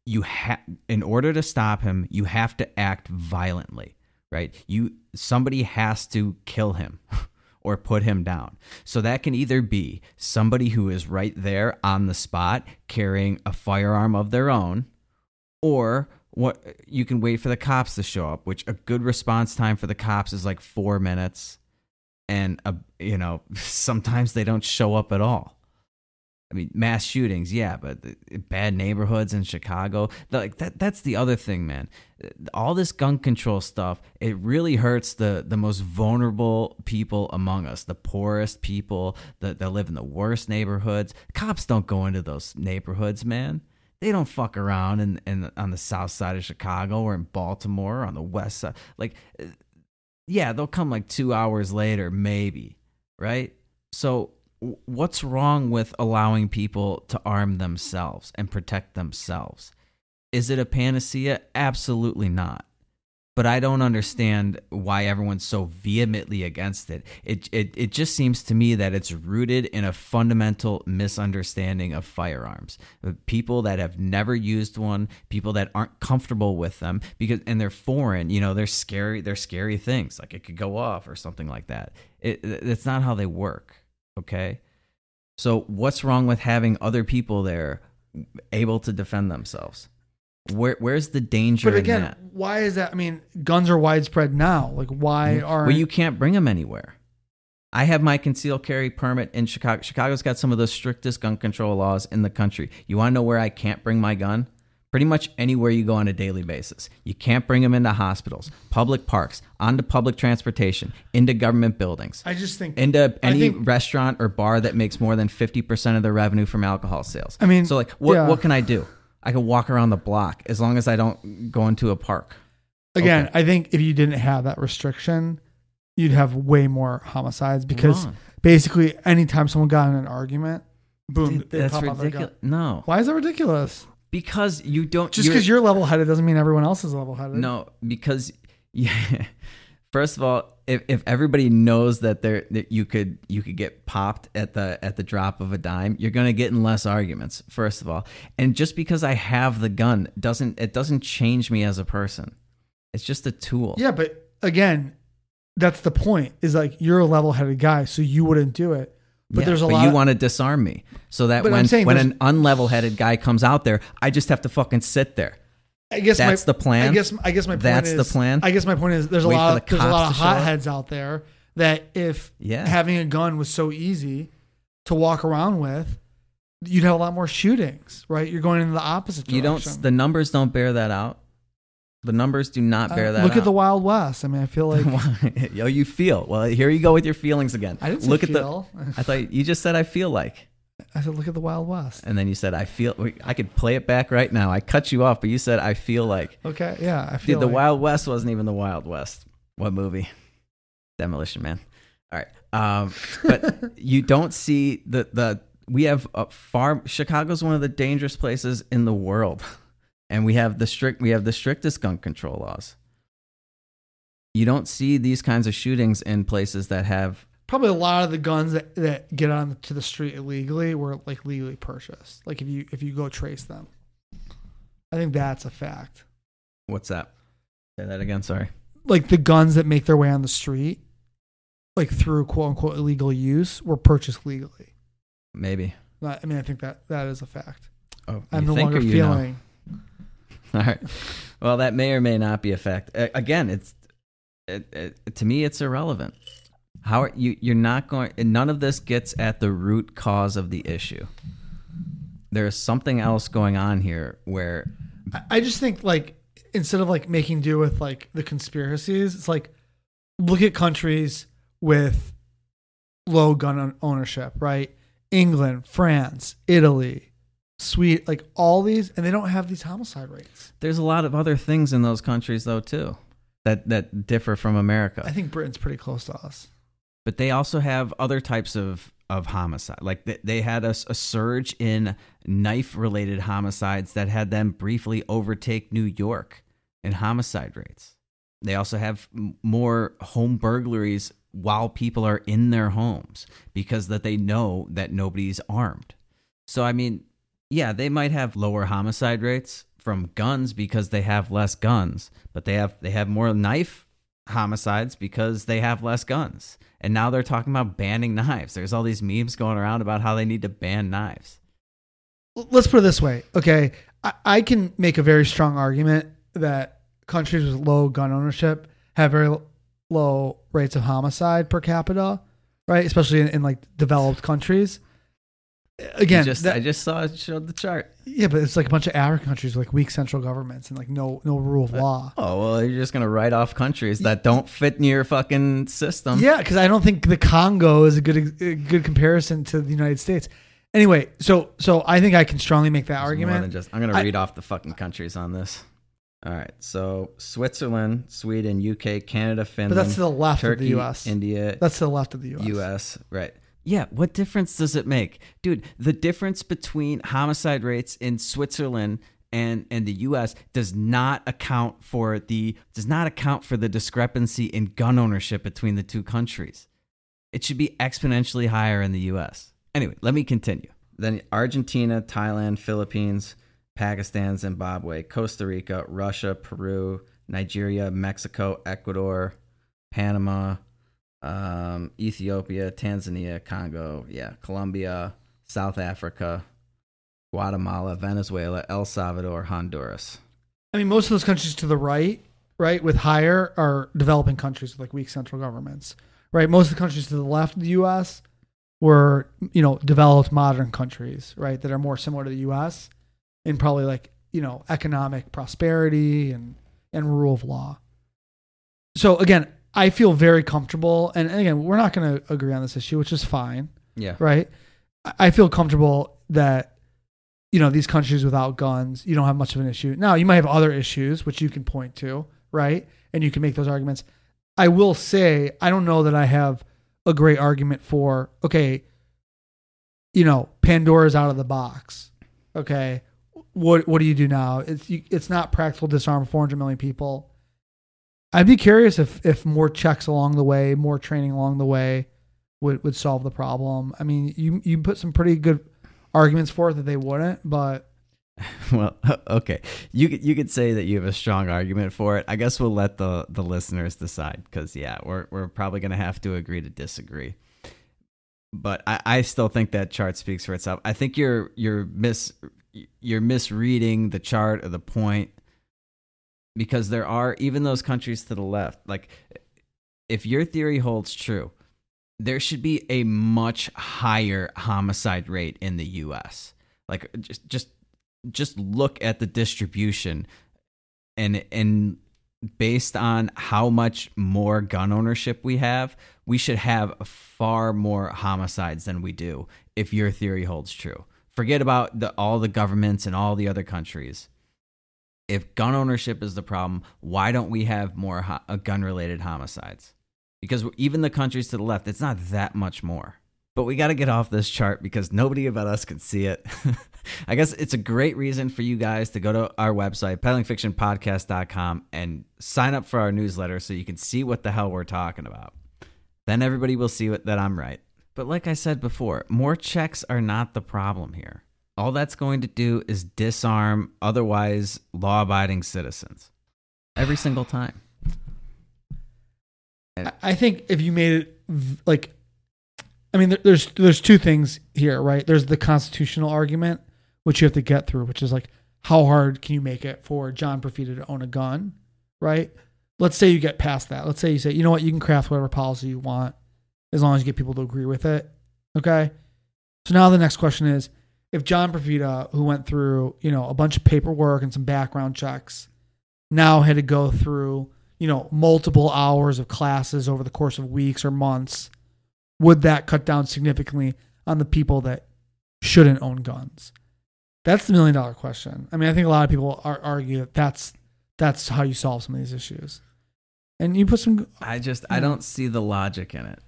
[SPEAKER 3] You have in order to stop him, you have to act violently, right? You somebody has to kill him [laughs] or put him down. So that can either be somebody who is right there on the spot carrying a firearm of their own or what you can wait for the cops to show up which a good response time for the cops is like four minutes and uh, you know [laughs] sometimes they don't show up at all i mean mass shootings yeah but bad neighborhoods in chicago like that that's the other thing man all this gun control stuff it really hurts the the most vulnerable people among us the poorest people that, that live in the worst neighborhoods cops don't go into those neighborhoods man they don't fuck around in, in on the south side of Chicago or in Baltimore or on the west side. Like, yeah, they'll come like two hours later, maybe, right? So, what's wrong with allowing people to arm themselves and protect themselves? Is it a panacea? Absolutely not. But I don't understand why everyone's so vehemently against it. It, it. it just seems to me that it's rooted in a fundamental misunderstanding of firearms. Uh, people that have never used one, people that aren't comfortable with them because and they're foreign, you know, they're scary, they're scary things. Like it could go off or something like that. It, it's not how they work, okay? So what's wrong with having other people there able to defend themselves? Where where's the danger
[SPEAKER 4] But
[SPEAKER 3] in
[SPEAKER 4] again, why is that? I mean, guns are widespread now. Like, why mm. are
[SPEAKER 3] Well, you can't bring them anywhere. I have my concealed carry permit in Chicago. Chicago's got some of the strictest gun control laws in the country. You want to know where I can't bring my gun? Pretty much anywhere you go on a daily basis. You can't bring them into hospitals, public parks, onto public transportation, into government buildings,
[SPEAKER 4] I just think
[SPEAKER 3] into any
[SPEAKER 4] think-
[SPEAKER 3] restaurant or bar that makes more than 50% of their revenue from alcohol sales.
[SPEAKER 4] I mean,
[SPEAKER 3] so like what
[SPEAKER 4] yeah.
[SPEAKER 3] what can I do? I can walk around the block as long as I don't go into a park.
[SPEAKER 4] again,
[SPEAKER 3] okay.
[SPEAKER 4] I think if you didn't have that restriction, you'd have way more homicides because
[SPEAKER 3] Wrong.
[SPEAKER 4] basically, anytime someone got in an argument, boom,
[SPEAKER 3] Dude,
[SPEAKER 4] they
[SPEAKER 3] that's
[SPEAKER 4] pop out their
[SPEAKER 3] ridiculous.
[SPEAKER 4] gun.
[SPEAKER 3] No.
[SPEAKER 4] Why is that ridiculous?
[SPEAKER 3] Because you don't
[SPEAKER 4] Just because you're level headed doesn't mean everyone else is level headed.
[SPEAKER 3] No, because yeah. [laughs] First of all, if, if everybody knows that there that you could you could get popped at the at the drop of a dime, you're gonna get in less arguments. First of all, and just because I have the gun doesn't it doesn't change me as a person. It's just a tool.
[SPEAKER 4] Yeah, but again, that's the point. Is like you're a level headed guy, so you wouldn't do it. But
[SPEAKER 3] Yeah,
[SPEAKER 4] there's a lot
[SPEAKER 3] but
[SPEAKER 4] lot.
[SPEAKER 3] you
[SPEAKER 4] of-
[SPEAKER 3] want to disarm me so that
[SPEAKER 4] But
[SPEAKER 3] when when
[SPEAKER 4] there's-
[SPEAKER 3] an unlevel-headed guy comes out there, I just have to fucking sit there.
[SPEAKER 4] I guess
[SPEAKER 3] That's
[SPEAKER 4] my,
[SPEAKER 3] the plan?
[SPEAKER 4] I guess I guess my point
[SPEAKER 3] That's
[SPEAKER 4] is
[SPEAKER 3] the plan?
[SPEAKER 4] I guess my point is there's a
[SPEAKER 3] Wait
[SPEAKER 4] lot
[SPEAKER 3] the
[SPEAKER 4] of, there's a lot of hotheads out there that if
[SPEAKER 3] Yeah.
[SPEAKER 4] having a gun was so easy to walk around with, you'd have a lot more shootings, right? You're going in the opposite
[SPEAKER 3] You don't. The numbers don't bear that out. The numbers do not
[SPEAKER 4] Uh,
[SPEAKER 3] bear that.
[SPEAKER 4] look
[SPEAKER 3] out.
[SPEAKER 4] at the Wild West. I mean, I feel like [laughs]
[SPEAKER 3] Yo, you feel. Well, here you go with your feelings again.
[SPEAKER 4] I didn't say
[SPEAKER 3] look
[SPEAKER 4] feel.
[SPEAKER 3] at the. I thought you just said I feel like,
[SPEAKER 4] I said, look at the Wild West.
[SPEAKER 3] and then you said I feel. I could play it back right now. I cut you off, but you said I feel like.
[SPEAKER 4] Okay, yeah, I feel
[SPEAKER 3] Dude, the Wild West wasn't even the Wild West. What movie? Demolition Man. All right. Um, but [laughs] you don't see the the we have a far Chicago's one of the dangerous places in the world, [laughs] and we have the strict we have the strictest gun control laws. You don't see these kinds of shootings in places that have
[SPEAKER 4] probably a lot of the guns that, that get onto the street illegally were like legally purchased. Like if you if you go trace them, I think that's a fact.
[SPEAKER 3] What's that? Say that again. Sorry.
[SPEAKER 4] Like the guns that make their way on the street, like through quote unquote illegal use, were purchased legally.
[SPEAKER 3] Maybe.
[SPEAKER 4] I mean, I think that that is a fact.
[SPEAKER 3] Oh,
[SPEAKER 4] I'm no longer
[SPEAKER 3] you know? All right. Well, that may or may not be a fact. Again, it's it, it, to me, it's irrelevant. How are you? You're not going. None of this gets at the root cause of the issue. There's something else going on here where
[SPEAKER 4] I just think like instead of like making do with like the conspiracies, it's like look at countries with low gun ownership, right? England, France, Italy, Sweden, like all these, and they don't have these homicide rates.
[SPEAKER 3] there's a lot of other things in those countries though too that that differ from America.
[SPEAKER 4] I think Britain's pretty close to us.
[SPEAKER 3] but they also have other types of of homicide. Like they, they had a surge in knife related homicides that had them briefly overtake New York in homicide rates. They also have more home burglaries while people are in their homes because that they know that nobody's armed. So I mean, yeah, they might have lower homicide rates from guns because they have less guns, but they have they have more knife homicides because they have less guns. And now they're talking about banning knives. There's all these memes going around about how they need to ban knives.
[SPEAKER 4] Let's put it this way, okay? I, I can make a very strong argument that countries with low gun ownership have very low rates of homicide per capita, right? Especially in, in like developed countries. Again,
[SPEAKER 3] just
[SPEAKER 4] that-
[SPEAKER 3] I just saw it showed the chart.
[SPEAKER 4] Yeah, but it's like a bunch of Arab countries with like weak central governments and like no no rule of uh, law.
[SPEAKER 3] Oh well, you're just gonna write off countries that don't fit in your fucking system.
[SPEAKER 4] Yeah, because I don't think the Congo is a good a good comparison to the United States. Anyway, so so I think I can strongly make that
[SPEAKER 3] There's
[SPEAKER 4] argument.
[SPEAKER 3] More than just, I'm gonna
[SPEAKER 4] I-
[SPEAKER 3] read off the fucking countries on this. All right, so Switzerland, Sweden, UK, Canada, Finland.
[SPEAKER 4] that's to the left of the US.
[SPEAKER 3] India,
[SPEAKER 4] That's to the left of the U.S.
[SPEAKER 3] U.S. Right. Yeah. What difference does it make, dude? The difference between homicide rates in Switzerland and and the U.S. does not account for the does not account for the discrepancy in gun ownership between the two countries. It should be exponentially higher in the U.S. Anyway, let me continue. Then Argentina, Thailand, Philippines, Pakistan, Zimbabwe, Costa Rica, Russia, Peru, Nigeria, Mexico, Ecuador, Panama, um, Ethiopia, Tanzania, Congo, yeah, Colombia, South Africa, Guatemala, Venezuela, El Salvador, Honduras.
[SPEAKER 4] I mean, most of those countries to the right, right, with higher are developing countries with like weak central governments, right? Most of the countries to the left of the U.S. were, you know, developed modern countries, right, that are more similar to the U.S. in probably like you know economic prosperity and and rule of law. So again, I feel very comfortable, and again, we're not going to agree on this issue, which is fine
[SPEAKER 3] Yeah.
[SPEAKER 4] right? I- feel comfortable that you know these countries without guns, you don't have much of an issue. Now you might have other issues which you can point to, right? And you can make those arguments. I will say I don't know that I have a great argument for okay, you know, Pandora's out of the box. Okay, what what do you do now? It's you, it's not practical to disarm 400 million people. I'd be curious if if more checks along the way, more training along the way, would would solve the problem. I mean, you you put some pretty good arguments for it that they wouldn't, but [laughs]
[SPEAKER 3] Well, [laughs] okay. You you could say that you have a strong argument for it. I guess we'll let the the listeners decide because yeah, we're we're probably gonna have to agree to disagree. But I, I still think that chart speaks for itself. I think you're you're mis you're misreading the chart or the point because there are even those countries to the left. Like if your theory holds true, there should be a much higher homicide rate in the US. Like just just just look at the distribution and and based on how much more gun ownership we have, we should have far more homicides than we do if your theory holds true. Forget about the all the governments and all the other countries. If gun ownership is the problem, why don't we have more ho- uh, gun related homicides? Because even the countries to the left, it's not that much more. But we got to get off this chart because nobody about us can see it. [laughs] I guess it's a great reason for you guys to go to our website, peddlingfictionpodcast.com, and sign up for our newsletter so you can see what the hell we're talking about. Then everybody will see what, that I'm right. But like I said before, more checks are not the problem here. All that's going to do is disarm otherwise law abiding citizens every single time.
[SPEAKER 4] I- think if you made it like, I mean, there's there's two things here, right? There's the constitutional argument, which you have to get through, which is like, how hard can you make it for John Profita to own a gun, right? Let's say you get past that. Let's say you say, you know what, you can craft whatever policy you want, as long as you get people to agree with it. Okay. So now the next question is, if John Profita, who went through, you know, a bunch of paperwork and some background checks, now had to go through, you know, multiple hours of classes over the course of weeks or months, would that cut down significantly on the people that shouldn't own guns? That's the million dollar question. I mean, I think a lot of people are, argue that that's that's how you solve some of these issues. And you put some
[SPEAKER 3] I just I
[SPEAKER 4] Hmm.
[SPEAKER 3] don't see the logic in it.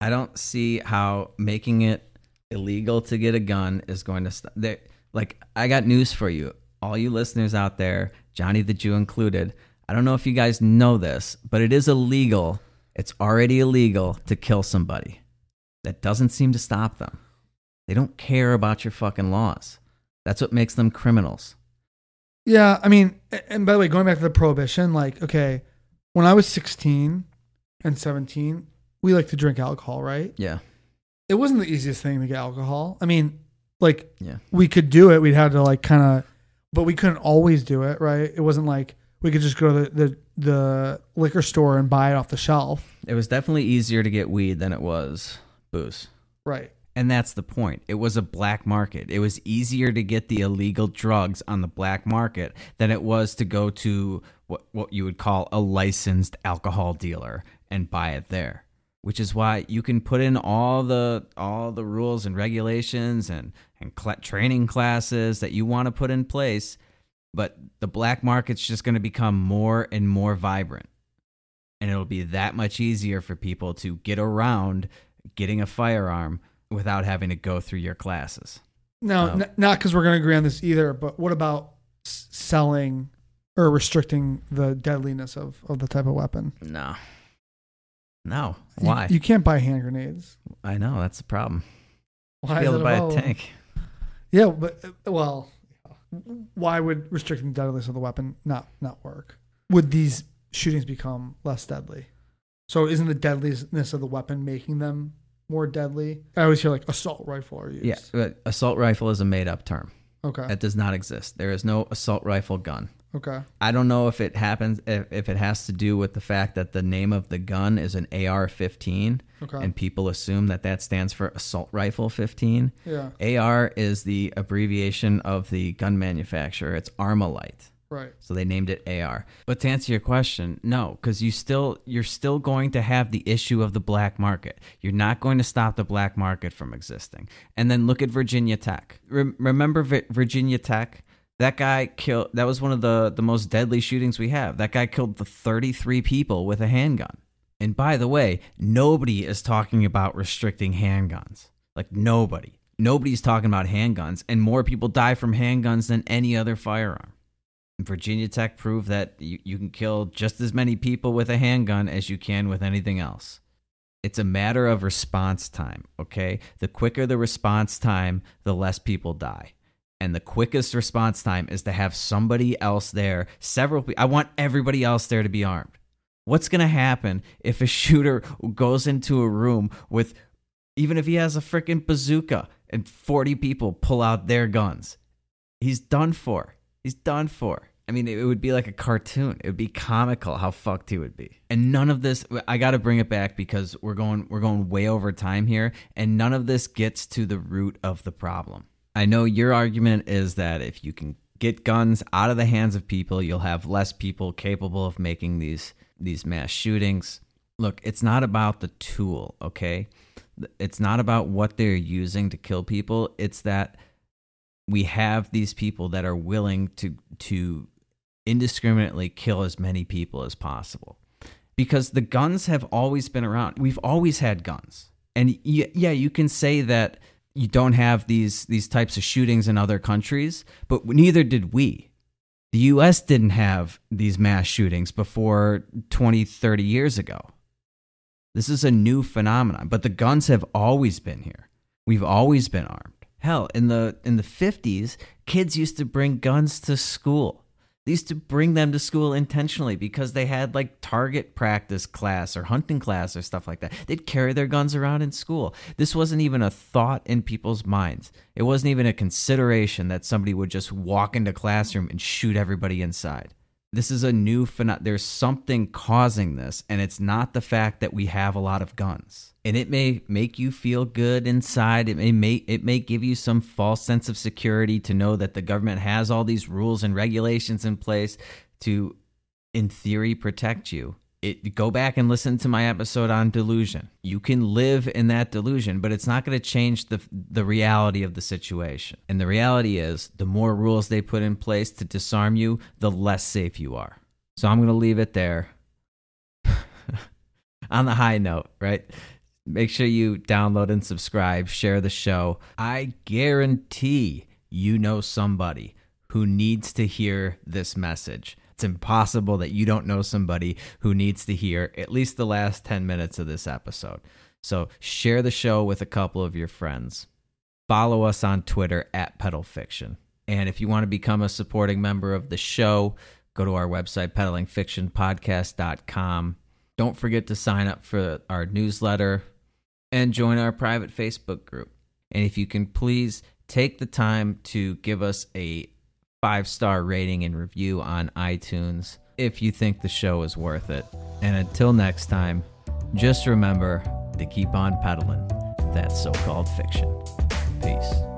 [SPEAKER 3] I don't see how making it illegal to get a gun is going to stop. Like I got news for you, all you listeners out there, Johnny the Jew included. I don't know if you guys know this, but it is illegal. It's already illegal to kill somebody. That doesn't seem to stop them. They don't care about your fucking laws. That's what makes them criminals.
[SPEAKER 4] Yeah, I mean, and by the way, going back to the prohibition, like, okay, when I was 16 and 17, we like to drink alcohol, right?
[SPEAKER 3] Yeah.
[SPEAKER 4] It wasn't the easiest thing to get alcohol. I mean, like,
[SPEAKER 3] Yeah.
[SPEAKER 4] we could do it. We'd have to, like, kind of, but we couldn't always do it, right? It wasn't like we could just go to the, the, the liquor store and buy it off the shelf.
[SPEAKER 3] It was definitely easier to get weed than it was booze.
[SPEAKER 4] Right.
[SPEAKER 3] And that's the point. It was a black market. It was easier to get the illegal drugs on the black market than it was to go to what, what you would call a licensed alcohol dealer and buy it there. Which is why you can put in all the all the rules and regulations and and cl- training classes that you want to put in place, but the black market's just going to become more and more vibrant. And it'll be that much easier for people to get around getting a firearm without having to go through your classes. no
[SPEAKER 4] n- not because we're going to agree on this either, but what about s- selling or restricting the deadliness of, of the type of weapon?
[SPEAKER 3] No. No. Why?
[SPEAKER 4] You, can't buy hand grenades.
[SPEAKER 3] I know that's the problem.
[SPEAKER 4] Why
[SPEAKER 3] be able to buy a tank.
[SPEAKER 4] Yeah, but well, why would restricting the deadliness of the weapon not not work? Would these shootings become less deadly? So isn't the deadliness of the weapon making them more deadly? I always hear like assault rifle are used.
[SPEAKER 3] Yeah, but assault rifle is a made up term.
[SPEAKER 4] Okay.
[SPEAKER 3] That does not exist. There is no assault rifle gun.
[SPEAKER 4] Okay.
[SPEAKER 3] I don't know if it happens if, if it has to do with the fact that the name of the gun is an AR-15
[SPEAKER 4] Okay.
[SPEAKER 3] and people assume that that stands for assault rifle 15.
[SPEAKER 4] Yeah.
[SPEAKER 3] AR is the abbreviation of the gun manufacturer. It's Armalite.
[SPEAKER 4] Right.
[SPEAKER 3] So they named it AR. But to answer your question, no, because you still you're still going to have the issue of the black market. You're not going to stop the black market from existing. And then look at Virginia Tech. Rem- remember Vi- Virginia Tech? That guy killed. That was one of the the most deadly shootings we have. That guy killed the 33 people with a handgun. And by the way, nobody is talking about restricting handguns. Like nobody. Nobody's talking about handguns, and more people die from handguns than any other firearm. Virginia Tech proved that you, you can kill just as many people with a handgun as you can with anything else. It's a matter of response time, okay? The quicker the response time, the less people die. And the quickest response time is to have somebody else there, several. I want everybody else there to be armed. What's going to happen if a [laughs] shooter goes into a room with, even if he has a freaking bazooka and 40 people pull out their guns? He's done for. He's done for. I mean, it would be like a cartoon. It would be comical how fucked he would be. And none of this I got to bring it back because we're going we're going way over time here and none of this gets to the root of the problem. I know your argument is that if you can get guns out of the hands of people, you'll have less people capable of making these these mass shootings. Look, it's not about the tool, okay? It's not about what they're using to kill people. It's that we have these people that are willing to to indiscriminately kill as many people as possible because the guns have always been around we've always had guns and yeah you can say that you don't have these these types of shootings in other countries but neither did we the US didn't have these mass shootings before 20 30 years ago This is a new phenomenon, but the guns have always been here. We've always been armed. Hell, in the in the 50s, kids used to bring guns to school. They used to bring them to school intentionally because they had like target practice class or hunting class or stuff like that. They'd carry their guns around in school. This wasn't even a thought in people's minds. It wasn't even a consideration that somebody would just walk into classroom and shoot everybody inside. This is a new phenomenon. There's something causing this, and it's not the fact that we have a lot of guns. And it may make you feel good inside. It may, may it may give you some false sense of security to know that the government has all these rules and regulations in place to, in theory, protect you it, go back and listen to my episode on delusion. You can live in that delusion, but it's not going to change the the reality of the situation. And the reality is, the more rules they put in place to disarm you, the less safe you are. So I'm going to leave it there. [laughs] on the high note, right? Make sure you download and subscribe, share the show. I guarantee you know somebody who needs to hear this message. It's impossible that you don't know somebody who needs to hear at least the last 10 minutes of this episode. So share the show with a couple of your friends. Follow us on Twitter at Pedal Fiction. And if you want to become a supporting member of the show, go to our website, peddlingfictionpodcast.com. Don't forget to sign up for our newsletter and join our private Facebook group. And if you can please take the time to give us a five star rating and review on iTunes if you think the show is worth it. And until next time, just remember to keep on peddling that so called fiction. Peace.